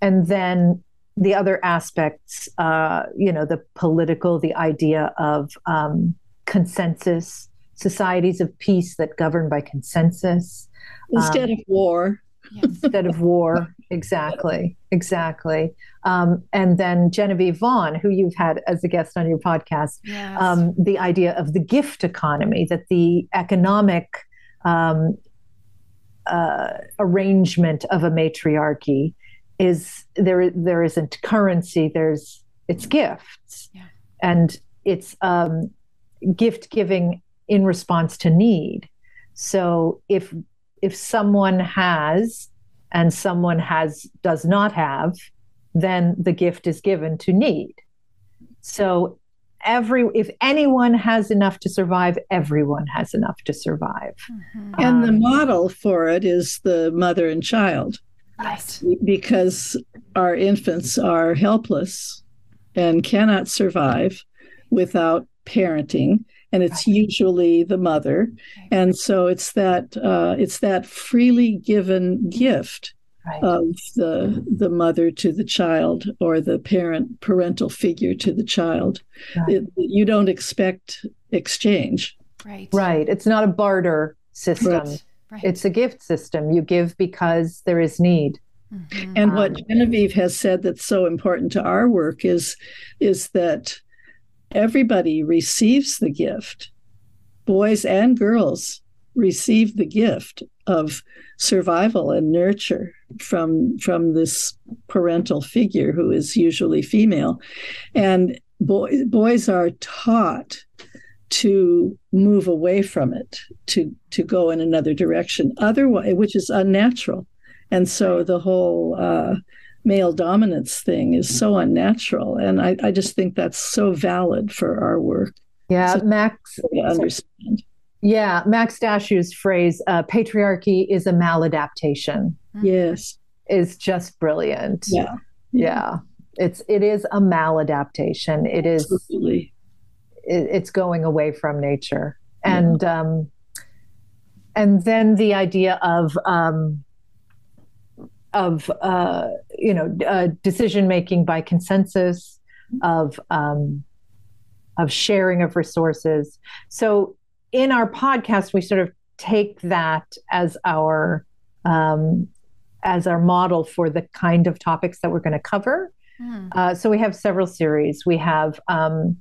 and then the other aspects, uh, you know, the political, the idea of um, consensus, societies of peace that govern by consensus. Instead um, of war. instead of war. [LAUGHS] Exactly. Exactly. Um, and then Genevieve Vaughan, who you've had as a guest on your podcast, yes. um, the idea of the gift economy, that the economic um, uh, arrangement of a matriarchy is there. There isn't currency. There's it's gifts, yeah. and it's um, gift giving in response to need. So if if someone has and someone has does not have, then the gift is given to need. So every if anyone has enough to survive, everyone has enough to survive. Mm-hmm. And the um, model for it is the mother and child. Yes. Because our infants are helpless and cannot survive without parenting and it's right. usually the mother. Right. and so it's that uh, it's that freely given gift right. of the the mother to the child or the parent parental figure to the child it, you don't expect exchange. Right. Right. It's not a barter system. It's a gift system you give because there is need. Mm-hmm. and what um, genevieve has said that's so important to our work is is that everybody receives the gift. Boys and girls receive the gift of survival and nurture from from this parental figure who is usually female. And boy, boys are taught to move away from it to to go in another direction otherwise which is unnatural. And so the whole uh, male dominance thing is so unnatural. And I, I just think that's so valid for our work. Yeah, so Max. understand. Yeah, Max Dashu's phrase, uh, patriarchy is a maladaptation. Mm-hmm. Yes. Is just brilliant. Yeah. Yeah. It's it is a maladaptation. It is Absolutely. It, it's going away from nature. And yeah. um and then the idea of um of uh, you know uh, decision making by consensus, of um, of sharing of resources. So in our podcast, we sort of take that as our um, as our model for the kind of topics that we're going to cover. Mm. Uh, so we have several series. We have um,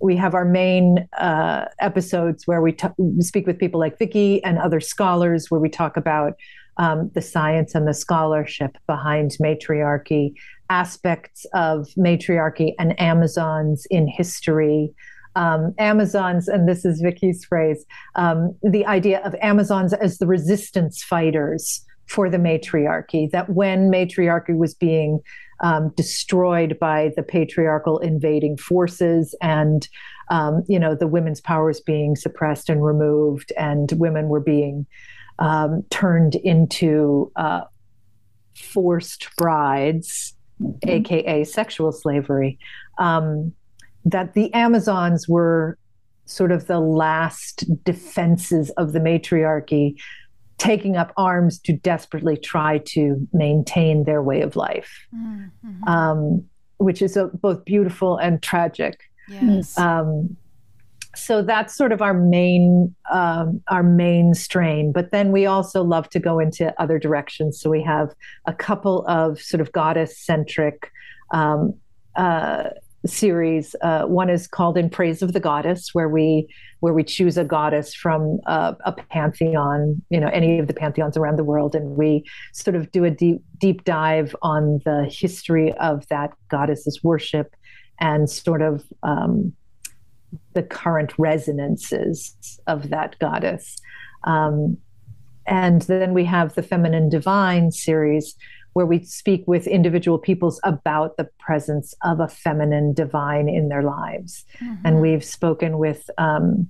we have our main uh, episodes where we t- speak with people like Vicki and other scholars, where we talk about um, the science and the scholarship behind matriarchy, aspects of matriarchy and Amazons in history. Um, Amazons, and this is Vicki's phrase, um, the idea of Amazons as the resistance fighters for the matriarchy, that when matriarchy was being um, destroyed by the patriarchal invading forces and um, you know the women's powers being suppressed and removed and women were being um, turned into uh, forced brides mm-hmm. aka sexual slavery um, that the amazons were sort of the last defenses of the matriarchy taking up arms to desperately try to maintain their way of life, mm-hmm. um, which is a, both beautiful and tragic. Yes. Um, so that's sort of our main um, our main strain. But then we also love to go into other directions. So we have a couple of sort of goddess centric um, uh, series. Uh, one is called "In Praise of the Goddess," where we where we choose a goddess from uh, a pantheon, you know, any of the pantheons around the world, and we sort of do a deep deep dive on the history of that goddess's worship and sort of um, the current resonances of that goddess. Um, and then we have the Feminine Divine series, where we speak with individual peoples about the presence of a feminine divine in their lives. Mm-hmm. And we've spoken with um,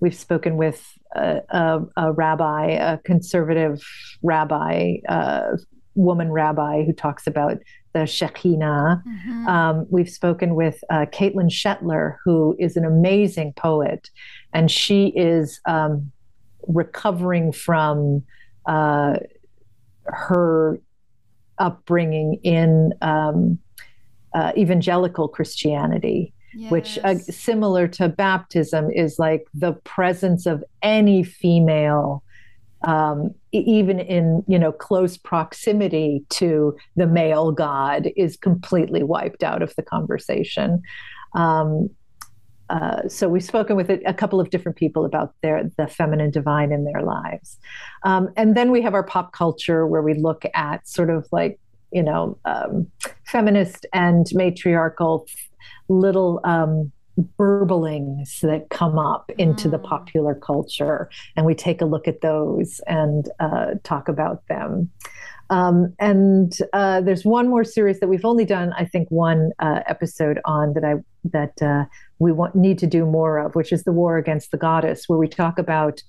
we've spoken with a, a, a, rabbi, a conservative rabbi, a woman rabbi who talks about the Shekhinah. Mm-hmm. Um, we've spoken with uh, Caitlin Shetler, who is an amazing poet, and she is um, recovering from uh, her upbringing in um, uh, evangelical Christianity, yes. which, uh, similar to baptism, is like the presence of any female. Um, even in you know close proximity to the male god is completely wiped out of the conversation. Um, uh, so we've spoken with a, a, couple of different people about their the feminine divine in their lives, um, and then we have our pop culture where we look at sort of like you know um, feminist and matriarchal little um, burblings that come up into the mm. popular culture, and we take a look at those and uh, talk about them. Um, and uh, there's one more series that we've only done, I think, one uh, episode on that I that uh, we want, need to do more of, which is the War Against the Goddess, where we talk about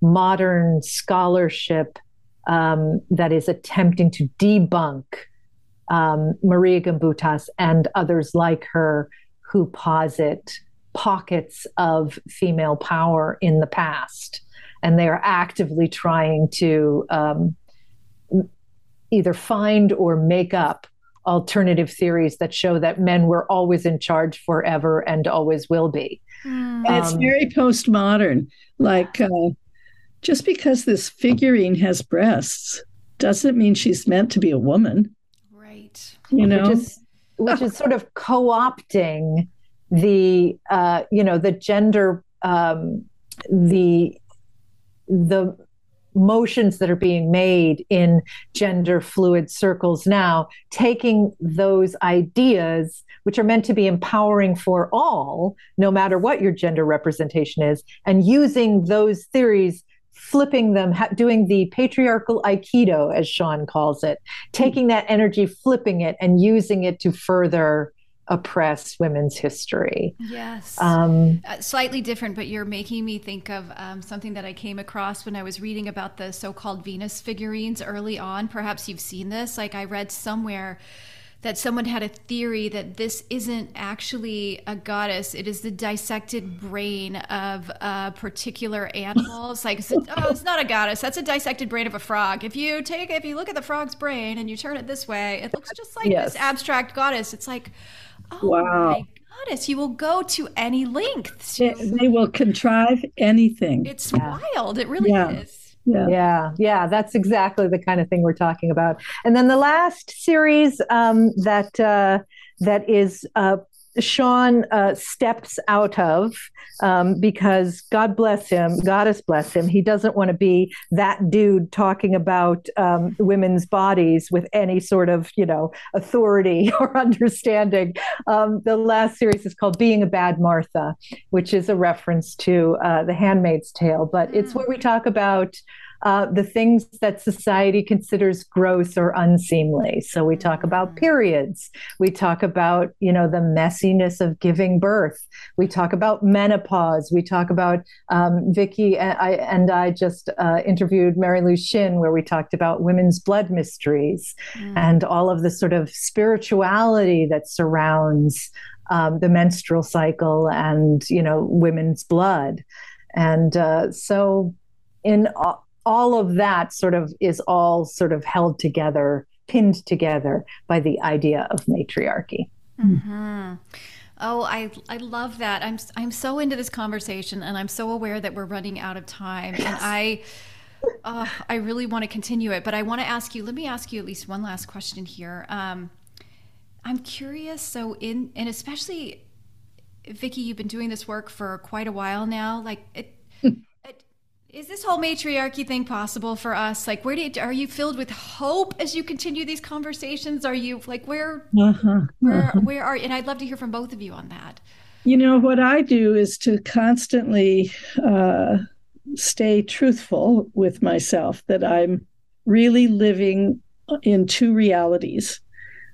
modern scholarship um, that is attempting to debunk um, Maria Gimbutas and others like her who posit pockets of female power in the past. And they are actively trying to um, either find or make up alternative theories that show that men were always in charge forever and always will be. Mm. And it's um, very postmodern. Like, uh, just because this figurine has breasts doesn't mean she's meant to be a woman. Right. You know, which is, which is sort of co opting the, uh, you know, the gender, um, the, the motions that are being made in gender fluid circles now, taking those ideas, which are meant to be empowering for all, no matter what your gender representation is, and using those theories. Flipping them, doing the patriarchal aikido, as Sean calls it, taking that energy, flipping it, and using it to further oppress women's history. Yes. Um, uh, slightly different, but you're making me think of um, something that I came across when I was reading about the so called Venus figurines early on. Perhaps you've seen this. Like I read somewhere that someone had a theory that this isn't actually a goddess it is the dissected brain of a particular animal it's like oh it's not a goddess that's a dissected brain of a frog if you take if you look at the frog's brain and you turn it this way it looks just like yes. this abstract goddess it's like Oh wow. my goddess, you will go to any length. They, they, will contrive anything. It's yeah. wild. It really yeah. is. Yeah. yeah, yeah, that's exactly the kind of thing we're talking about. And then the last series um, that uh, that is uh, Sean uh, steps out of um, because God bless him, Goddess bless him. He doesn't want to be that dude talking about um, women's bodies with any sort of, you know, authority [LAUGHS] or understanding. Um, the last series is called Being a Bad Martha, which is a reference to uh, The Handmaid's Tale, but it's where we talk about uh, the things that society considers gross or unseemly. So we talk about mm. periods. We talk about, you know, the messiness of giving birth. We talk about menopause. We talk about um, Vicki and I, and I just uh, interviewed Mary Lou Shin, where we talked about women's blood mysteries mm. and all of the sort of spirituality that surrounds um, the menstrual cycle and, you know, women's blood. And uh, so in all of that sort of is all sort of held together, pinned together by the idea of matriarchy. Mm-hmm. Oh, I I love that. I'm I'm so into this conversation, and I'm so aware that we're running out of time, yes. and I. Uh, I really want to continue it, but I want to ask you. Let me ask you at least one last question here. Um, I'm curious. So, in and especially, Vicki, you've been doing this work for quite a while now. Like, it, [LAUGHS] is this whole matriarchy thing possible for us? Like, where do you, are you filled with hope as you continue these conversations? Are you like where, uh-huh, where, uh-huh. where are? And I'd love to hear from both of you on that. You know what I do is to constantly uh, stay truthful with myself that I'm really living in two realities.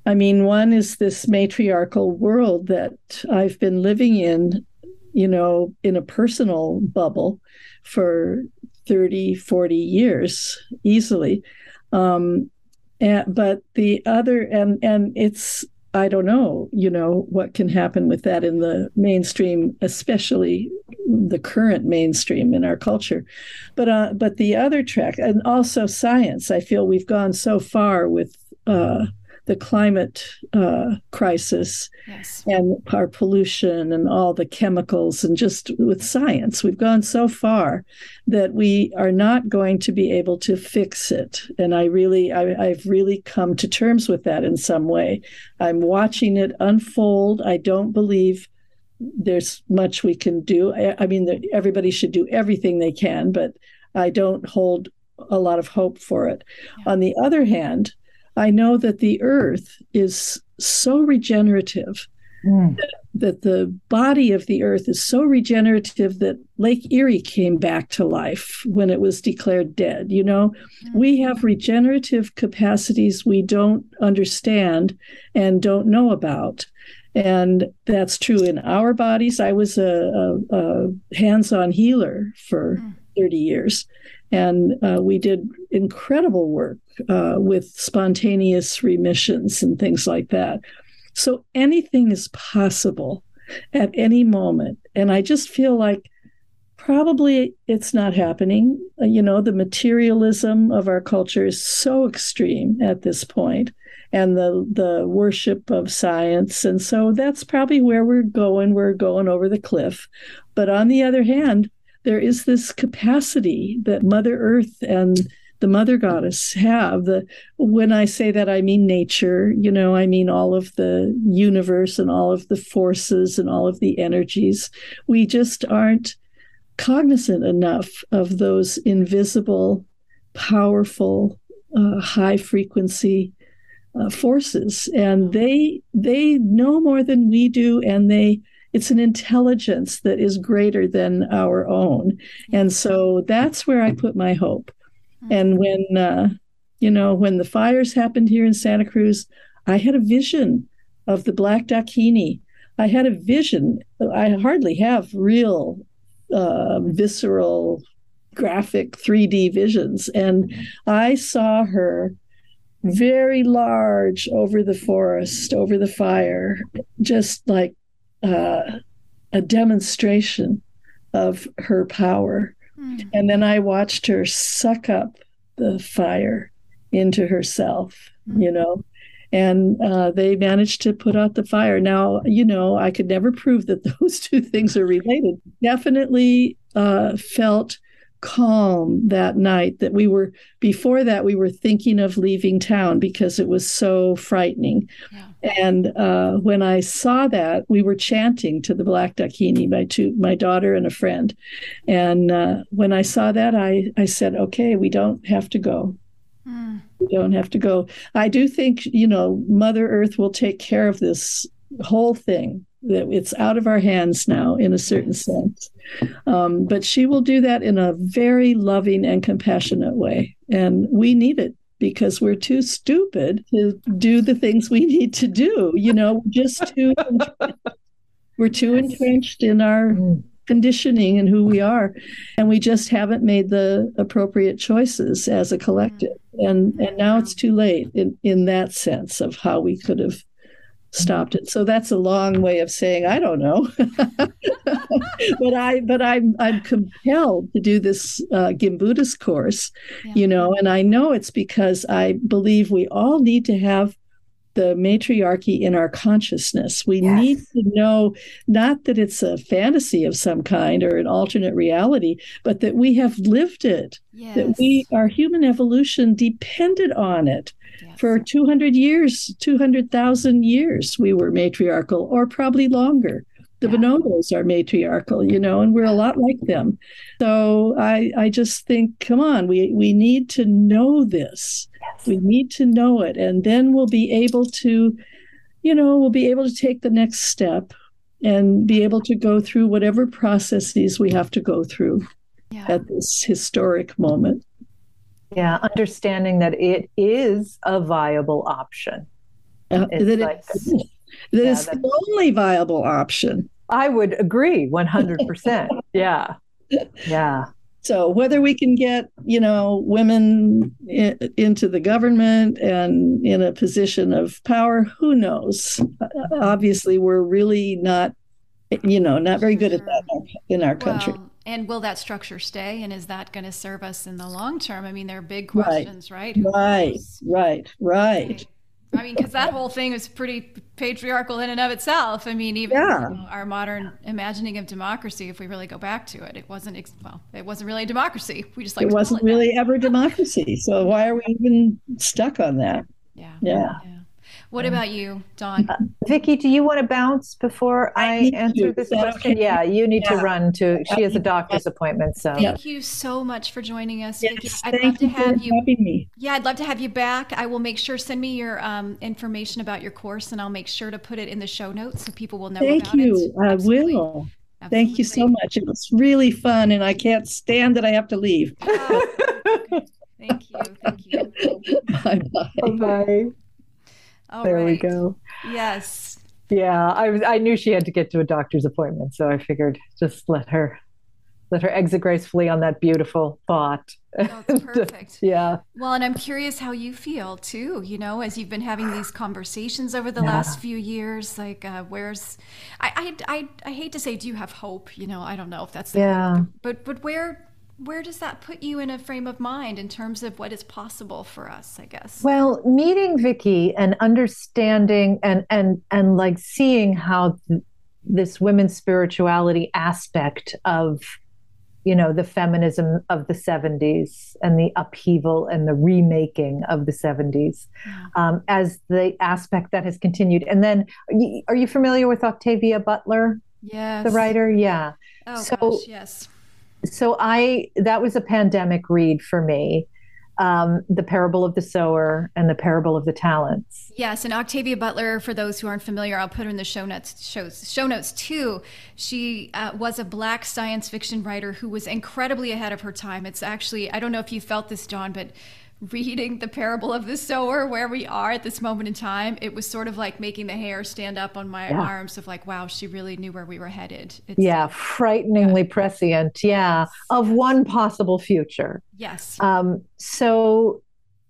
I mean, one is this matriarchal world that I've been living in, you know, in a personal bubble for 30, 40 years easily. Um, and, but the other, and, and it's, I don't know, you know, what can happen with that in the mainstream, especially the current mainstream in our culture. But uh, but the other track, and also science, I feel we've gone so far with uh, the climate uh, crisis yes. and our pollution and all the chemicals and just with science we've gone so far that we are not going to be able to fix it. And i really I, i've really come to terms with that in some way. I'm watching it unfold. I don't believe there's much we can do. I, I mean everybody should do everything they can but i don't hold a lot of hope for it. Yeah. on the other hand I know that the earth is so regenerative mm. that, that, the body of the earth is so regenerative that Lake Erie came back to life when it was declared dead. You know, mm. we have regenerative capacities we don't understand and don't know about. And that's true in our bodies. I was a, a, a hands on healer for mm. 30 years. And uh, we did incredible work uh, with spontaneous remissions and things like that. So anything is possible at any moment. And I just feel like probably it's not happening. Uh, you know, the materialism of our culture is so extreme at this point and the the worship of science and so that's probably where we're going we're going over the cliff but on the other hand there is this capacity that Mother Earth and the mother goddess have. The when i say that i mean nature you know i mean all of the universe and all of the forces and all of the energies. We just aren't cognizant enough of those invisible powerful uh, high frequency uh, forces. And they they know more than we do and they it's an intelligence that is greater than our own. And so that's where i put my hope. Hmm. and when uh, you know when the fires happened here in santa cruz i had a vision of the black dakini. I had a vision. I hardly have real uh, visceral graphic 3d visions. And i saw her very large over the forest over the fire just like uh, a demonstration of her power. Mm. And then I watched her suck up the fire into herself, mm. you know, and uh, they managed to put out the fire. Now, you know, I could never prove that [LAUGHS] those two things are related. Definitely uh, felt calm that night that we were before that we were thinking of leaving town because it was so frightening. Yeah. and uh, when i saw that we were chanting to the black dakini my two my daughter and a friend. And uh, when i saw that i i said okay we don't have to go. Mm. we don't have to go. I do think you know mother earth will take care of this whole thing that it's out of our hands now in a certain sense. Um, but she will do that in a very loving and compassionate way. And we need it because we're too stupid to do the things we need to do. You know, just too [LAUGHS] we're too yes. entrenched in our mm. conditioning and who we are, and we just haven't made the appropriate choices as a collective. And and now it's too late in in that sense of how we could have stopped it. So that's a long way of saying I don't know, [LAUGHS] but I but I'm I'm compelled to do this uh, Gimbutas course, yeah. you know, and I know it's because I believe we all need to have the matriarchy in our consciousness. We yes. need to know not that it's a fantasy of some kind or an alternate reality, but that we have lived it. Yes. That we our human evolution depended on it. Yes. For 200 years, 200,000 years, we were matriarchal, or probably longer. The yeah. bonobos are matriarchal, you know, and we're a lot like them. So I, I just think, come on, we, we need to know this. Yes. We need to know it. And then we'll be able to, you know, we'll be able to take the next step and be able to go through whatever processes we have to go through yeah. at this historic moment. Yeah, understanding that it is a viable option. Uh, that like, it, that yeah, the only viable option. I would agree 100%. [LAUGHS] yeah. Yeah. So whether we can get, you know, women in, into the government and in a position of power, who knows? Obviously, we're really not, you know, not very good at that in our country. Well, and will that structure stay? And is that going to serve us in the long term? I mean, there are big questions, right? Right, right, right, right. I mean, because that whole thing is pretty patriarchal in and of itself. I mean, even yeah. you know, our modern imagining of democracy, if we really go back to it, it wasn't well, it wasn't really a democracy. We just like it wasn't really ever democracy. So why are we even stuck on that? Yeah. Yeah. yeah. What about you, Dawn? Uh, Vicki, do you want to bounce before I, I answer to. this question? Okay? Yeah, you need yeah. to run to. She has a doctor's appointment. So thank you so much for joining us, yes, Vicki. I'd love to have you. Me. Yeah, I'd love to have you back. I will make sure send me your um, information about your course, and I'll make sure to put it in the show notes so people will know. Thank you. I will. Absolutely. Thank you so much. It was really fun, and I can't stand that I have to leave. Oh, okay. Thank you. Thank you. [LAUGHS] Bye bye. Bye. All there right. we go. Yes. Yeah, I was. I knew she had to get to a doctor's appointment, so I figured just let her let her exit gracefully on that beautiful thought. Oh, that's [LAUGHS] perfect. yeah. Well, and I'm curious how you feel too. You know, as you've been having these conversations over the yeah. last few years, like uh, where's, I, I, I, I hate to say, do you have hope? You know, I don't know if that's the yeah. Word, but but where where does that put you in a frame of mind in terms of what is possible for us i guess? Well meeting vicki and understanding and and and like seeing how th- this women's spirituality aspect of you know the feminism of the 70s and the upheaval and the remaking of the 70s um, as the aspect that has continued. And then are you familiar with octavia butler? Yes. The writer? Yeah. Oh so, gosh, yes so I that was a pandemic read for me. Um, the parable of the sower and the parable of the talents. Yes, and Octavia Butler, for those who aren't familiar, I'll put her in the show notes. Shows show notes too. She uh, was a black science fiction writer who was incredibly ahead of her time. It's actually I don't know if you felt this, John, but reading the parable of the sower where we are at this moment in time it was sort of like making the hair stand up on my yeah. arms of like wow she really knew where we were headed it's, yeah frighteningly yeah. prescient yeah of one possible future yes um, so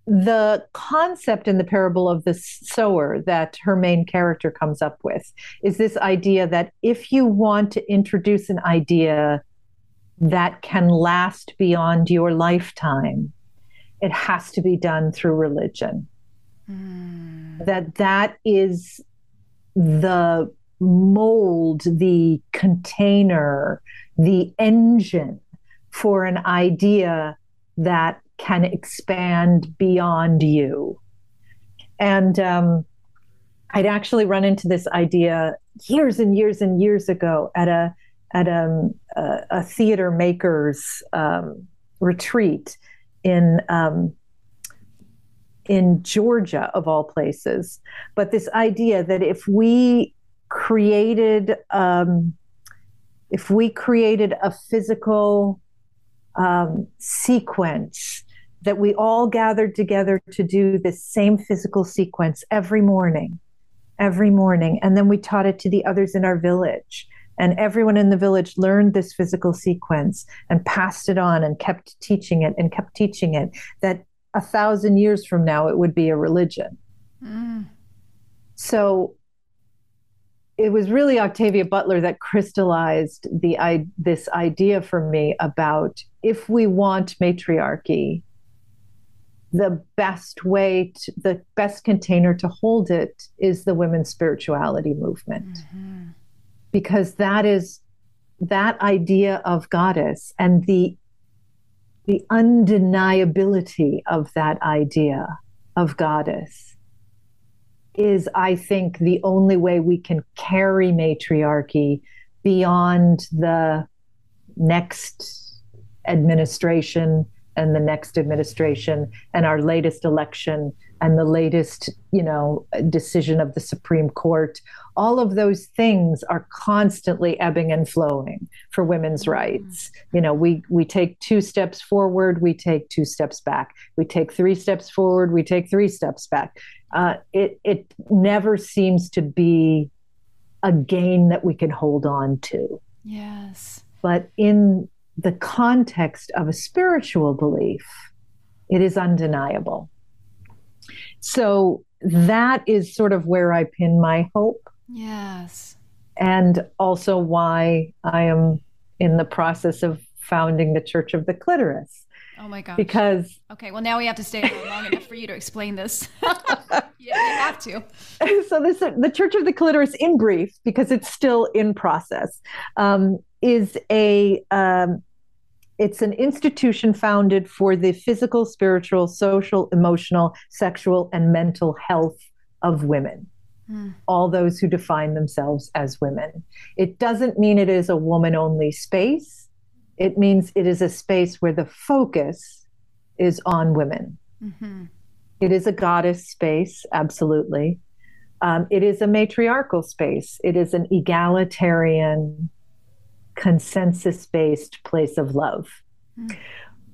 the concept in the parable of the sower that her main character comes up with is this idea that if you want to introduce an idea that can last beyond your lifetime it has to be done through religion. Mm. That that is the mold, the container, the engine for an idea that can expand beyond you. And um, I'd actually run into this idea years and years and years ago at a at a, a, a theater makers um, retreat in um, in Georgia, of all places. But this idea that if we created um, if we created a physical um, sequence that we all gathered together to do this same physical sequence every morning, every morning, and then we taught it to the others in our village. And everyone in the village learned this physical sequence and passed it on and kept teaching it and kept teaching it. That a thousand years from now, it would be a religion. Mm. So it was really Octavia Butler that crystallized the I, this idea for me about if we want matriarchy, the best way, to, the best container to hold it is the women's spirituality movement, mm-hmm. Because that is that idea of goddess and the the undeniability of that idea of goddess is, I think, the only way we can carry matriarchy beyond the next administration and the next administration and our latest election and the latest you know decision of the supreme court all of those things are constantly ebbing and flowing for women's rights. You know we we take two steps forward we take two steps back. We take three steps forward we take three steps back. Uh, it it never seems to be a gain that we can hold on to. Yes. But in the context of a spiritual belief, it is undeniable. So that is sort of where I pin my hope. Yes. And also why I am in the process of founding the Church of the Clitoris. Oh my gosh. Because okay, well now we have to stay long enough for you to explain this. yeah, [LAUGHS] you have to. [LAUGHS] So this the Church of the Clitoris, in brief, because it's still in process, um, is a um, it's an institution founded for the physical, spiritual, social, emotional, sexual, and mental health of women. Mm. All those who define themselves as women. It doesn't mean it is a woman only space. It means it is a space where the focus is on women. Mm-hmm. It is a goddess space, absolutely. Um, it is a matriarchal space. It is an egalitarian consensus based place of love. Mm.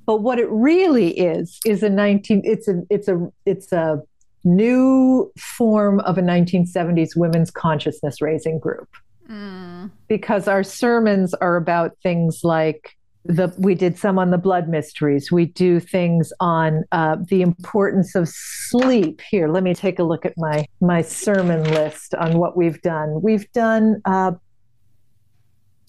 But what it really is is a 19 it's a it's a it's a new form of a 1970s women's consciousness raising group. Mm. Because our sermons are about things like the we did some on the blood mysteries. We do things on uh, the importance of sleep. Here, let me take a look at my my sermon list on what we've done. We've done uh,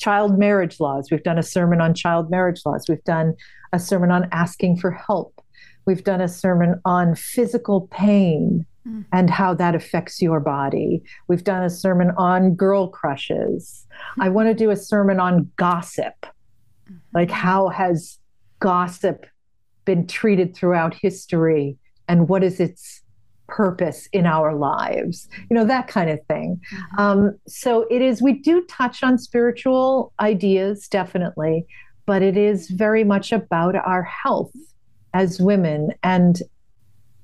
child marriage laws. We've done a sermon on child marriage laws. We've done a sermon on asking for help. We've done a sermon on physical pain mm. and how that affects your body. We've done a sermon on girl crushes. I want to do a sermon on gossip. Mm-hmm. Like, how has gossip been treated throughout history and what is its purpose in our lives, you know, that kind of thing. Mm-hmm. Um, so it is, we do touch on spiritual ideas, definitely, but it is very much about our health as women and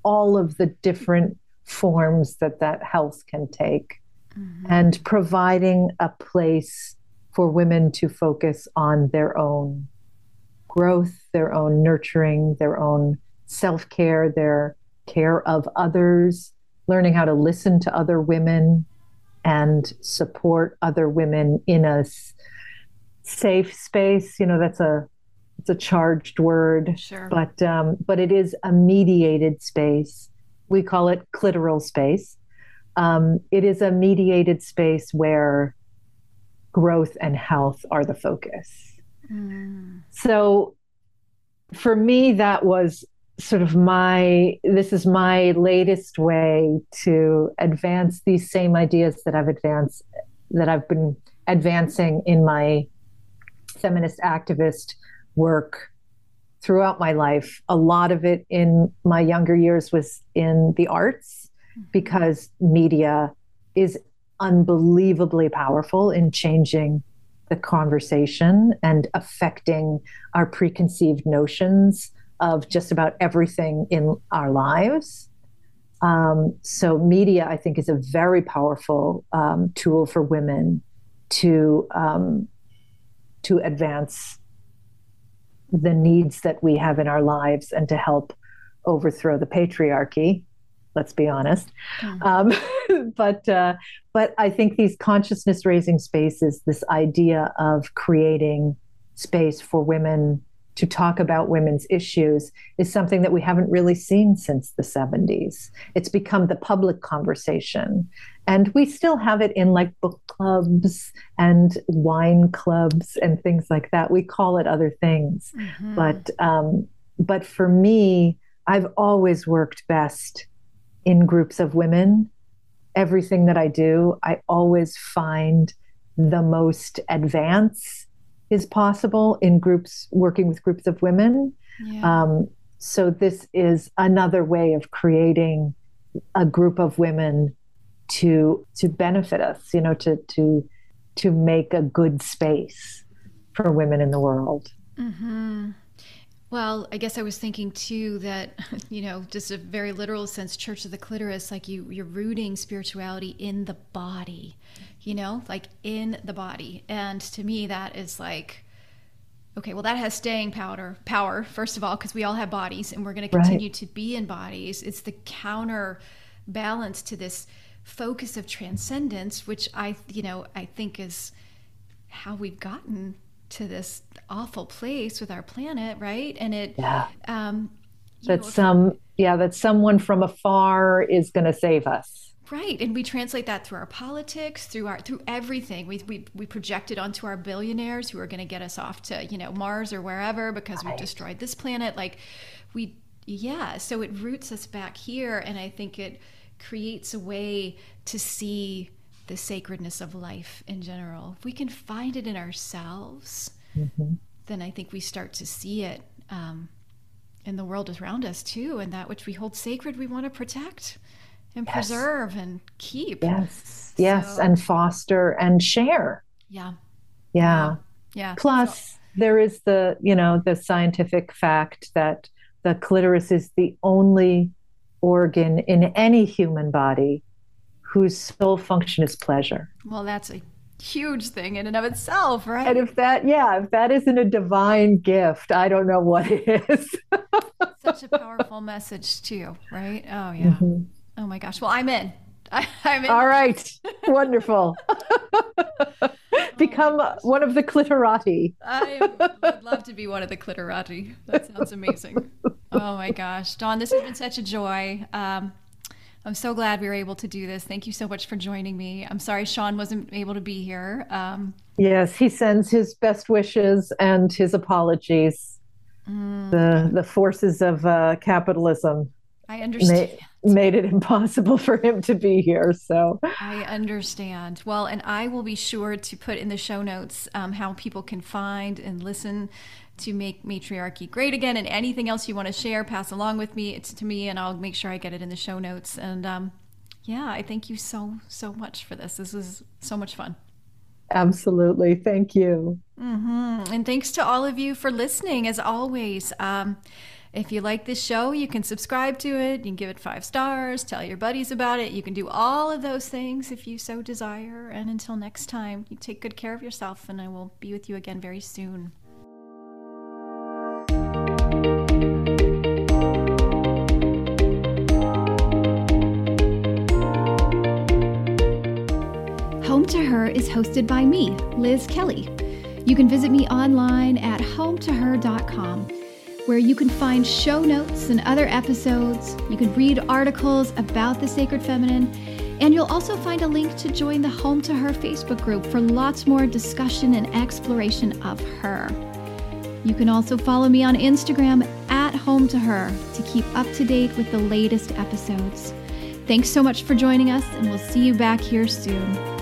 all of the different forms that that health can take mm-hmm. and providing a place for women to focus on their own growth, their own nurturing, their own self care, their care of others, learning how to listen to other women and support other women in a safe space. You know, that's a it's a charged word, sure. but um, but it is a mediated space. We call it clitoral space. Um, it is a mediated space where growth and health are the focus. Mm. So for me, that was sort of my this is my latest way to advance these same ideas that I've advanced that I've been advancing in my feminist activist work throughout my life. A lot of it in my younger years was in the arts mm-hmm. because media is unbelievably powerful in changing the conversation and affecting our preconceived notions of just about everything in our lives. Um, so, media, I think, is a very powerful um, tool for women to um, to advance the needs that we have in our lives and to help overthrow the patriarchy. Let's be honest. Mm. Um, [LAUGHS] but uh, but I think these consciousness raising spaces, this idea of creating space for women to talk about women's issues is something that we haven't really seen since the 70s. It's become the public conversation. And we still have it in like book clubs and wine clubs and things like that. We call it other things. Mm-hmm. But um, but for me, I've always worked best in groups of women. Everything that I do, I always find the most advance is possible in groups working with groups of women. Yeah. Um, so this is another way of creating a group of women to to benefit us, you know, to to to make a good space for women in the world. Mm-hmm. Well, I guess I was thinking too that, [LAUGHS] you know, just a very literal sense, Church of the Clitoris, like you, you're rooting spirituality in the body you know, like in the body. And to me, that is like, okay, well, that has staying power, power, first of all, because we all have bodies and we're going to continue right. to be in bodies. It's the counterbalance to this focus of transcendence, which I, you know, I think is how we've gotten to this awful place with our planet, right? And it, yeah. um, that know, some, yeah, that someone from afar is going to save us Right, and we translate that through our politics, through our through everything. We we we project it onto our billionaires who are going to get us off to you know Mars or wherever because right. we've destroyed this planet. Like, we yeah, so it roots us back here, and I think it creates a way to see the sacredness of life in general. If we can find it in ourselves, mm-hmm. then I think we start to see it um, in the world around us too, and that which we hold sacred, we want to protect and yes. preserve and keep. Yes. Yes. And foster and share. Yeah. Yeah. Yeah. Plus, so. there is the, you know, the scientific fact that the clitoris is the only organ in any human body whose sole function is pleasure. Well, that's a huge thing in and of itself, right? And if that, yeah, if that isn't a divine gift, I don't know what [LAUGHS] is. Such a powerful message, too, right? Oh, yeah. Mm-hmm. Oh my gosh. Well, I'm in. [LAUGHS] I, am in. All right. Wonderful. [LAUGHS] Become oh one of the clitorati. I would love to be one of the clitorati. That sounds amazing. Oh my gosh. Dawn, this has been such a joy. Um, I'm so glad we were able to do this. Thank you so much for joining me. I'm sorry Sean wasn't able to be here. Um, yes, he sends his best wishes and his apologies. Mm. The the forces of uh, capitalism. I understand made it impossible [LAUGHS] for him to be here. So I understand. Well, and I will be sure to put in the show notes um, how people can find and listen to make matriarchy great again, and anything else you want to share, pass along with me. It's to me, and I'll make sure I get it in the show notes. And um, yeah, I thank you so so much for this. This is so much fun. Absolutely. Thank you. Mm-hmm. And thanks to all of you for listening, as always. Um, if you like this show, you can subscribe to it. You can give it five stars, tell your buddies about it. You can do all of those things if you so desire. And until next time, you take good care of yourself, and I will be with you again very soon. Is hosted by me, Liz Kelly. You can visit me online at hometoher.com where you can find show notes and other episodes. You can read articles about the sacred feminine, and you'll also find a link to join the Home to Her Facebook group for lots more discussion and exploration of her. You can also follow me on Instagram at Home to Her to keep up to date with the latest episodes. Thanks so much for joining us, and we'll see you back here soon.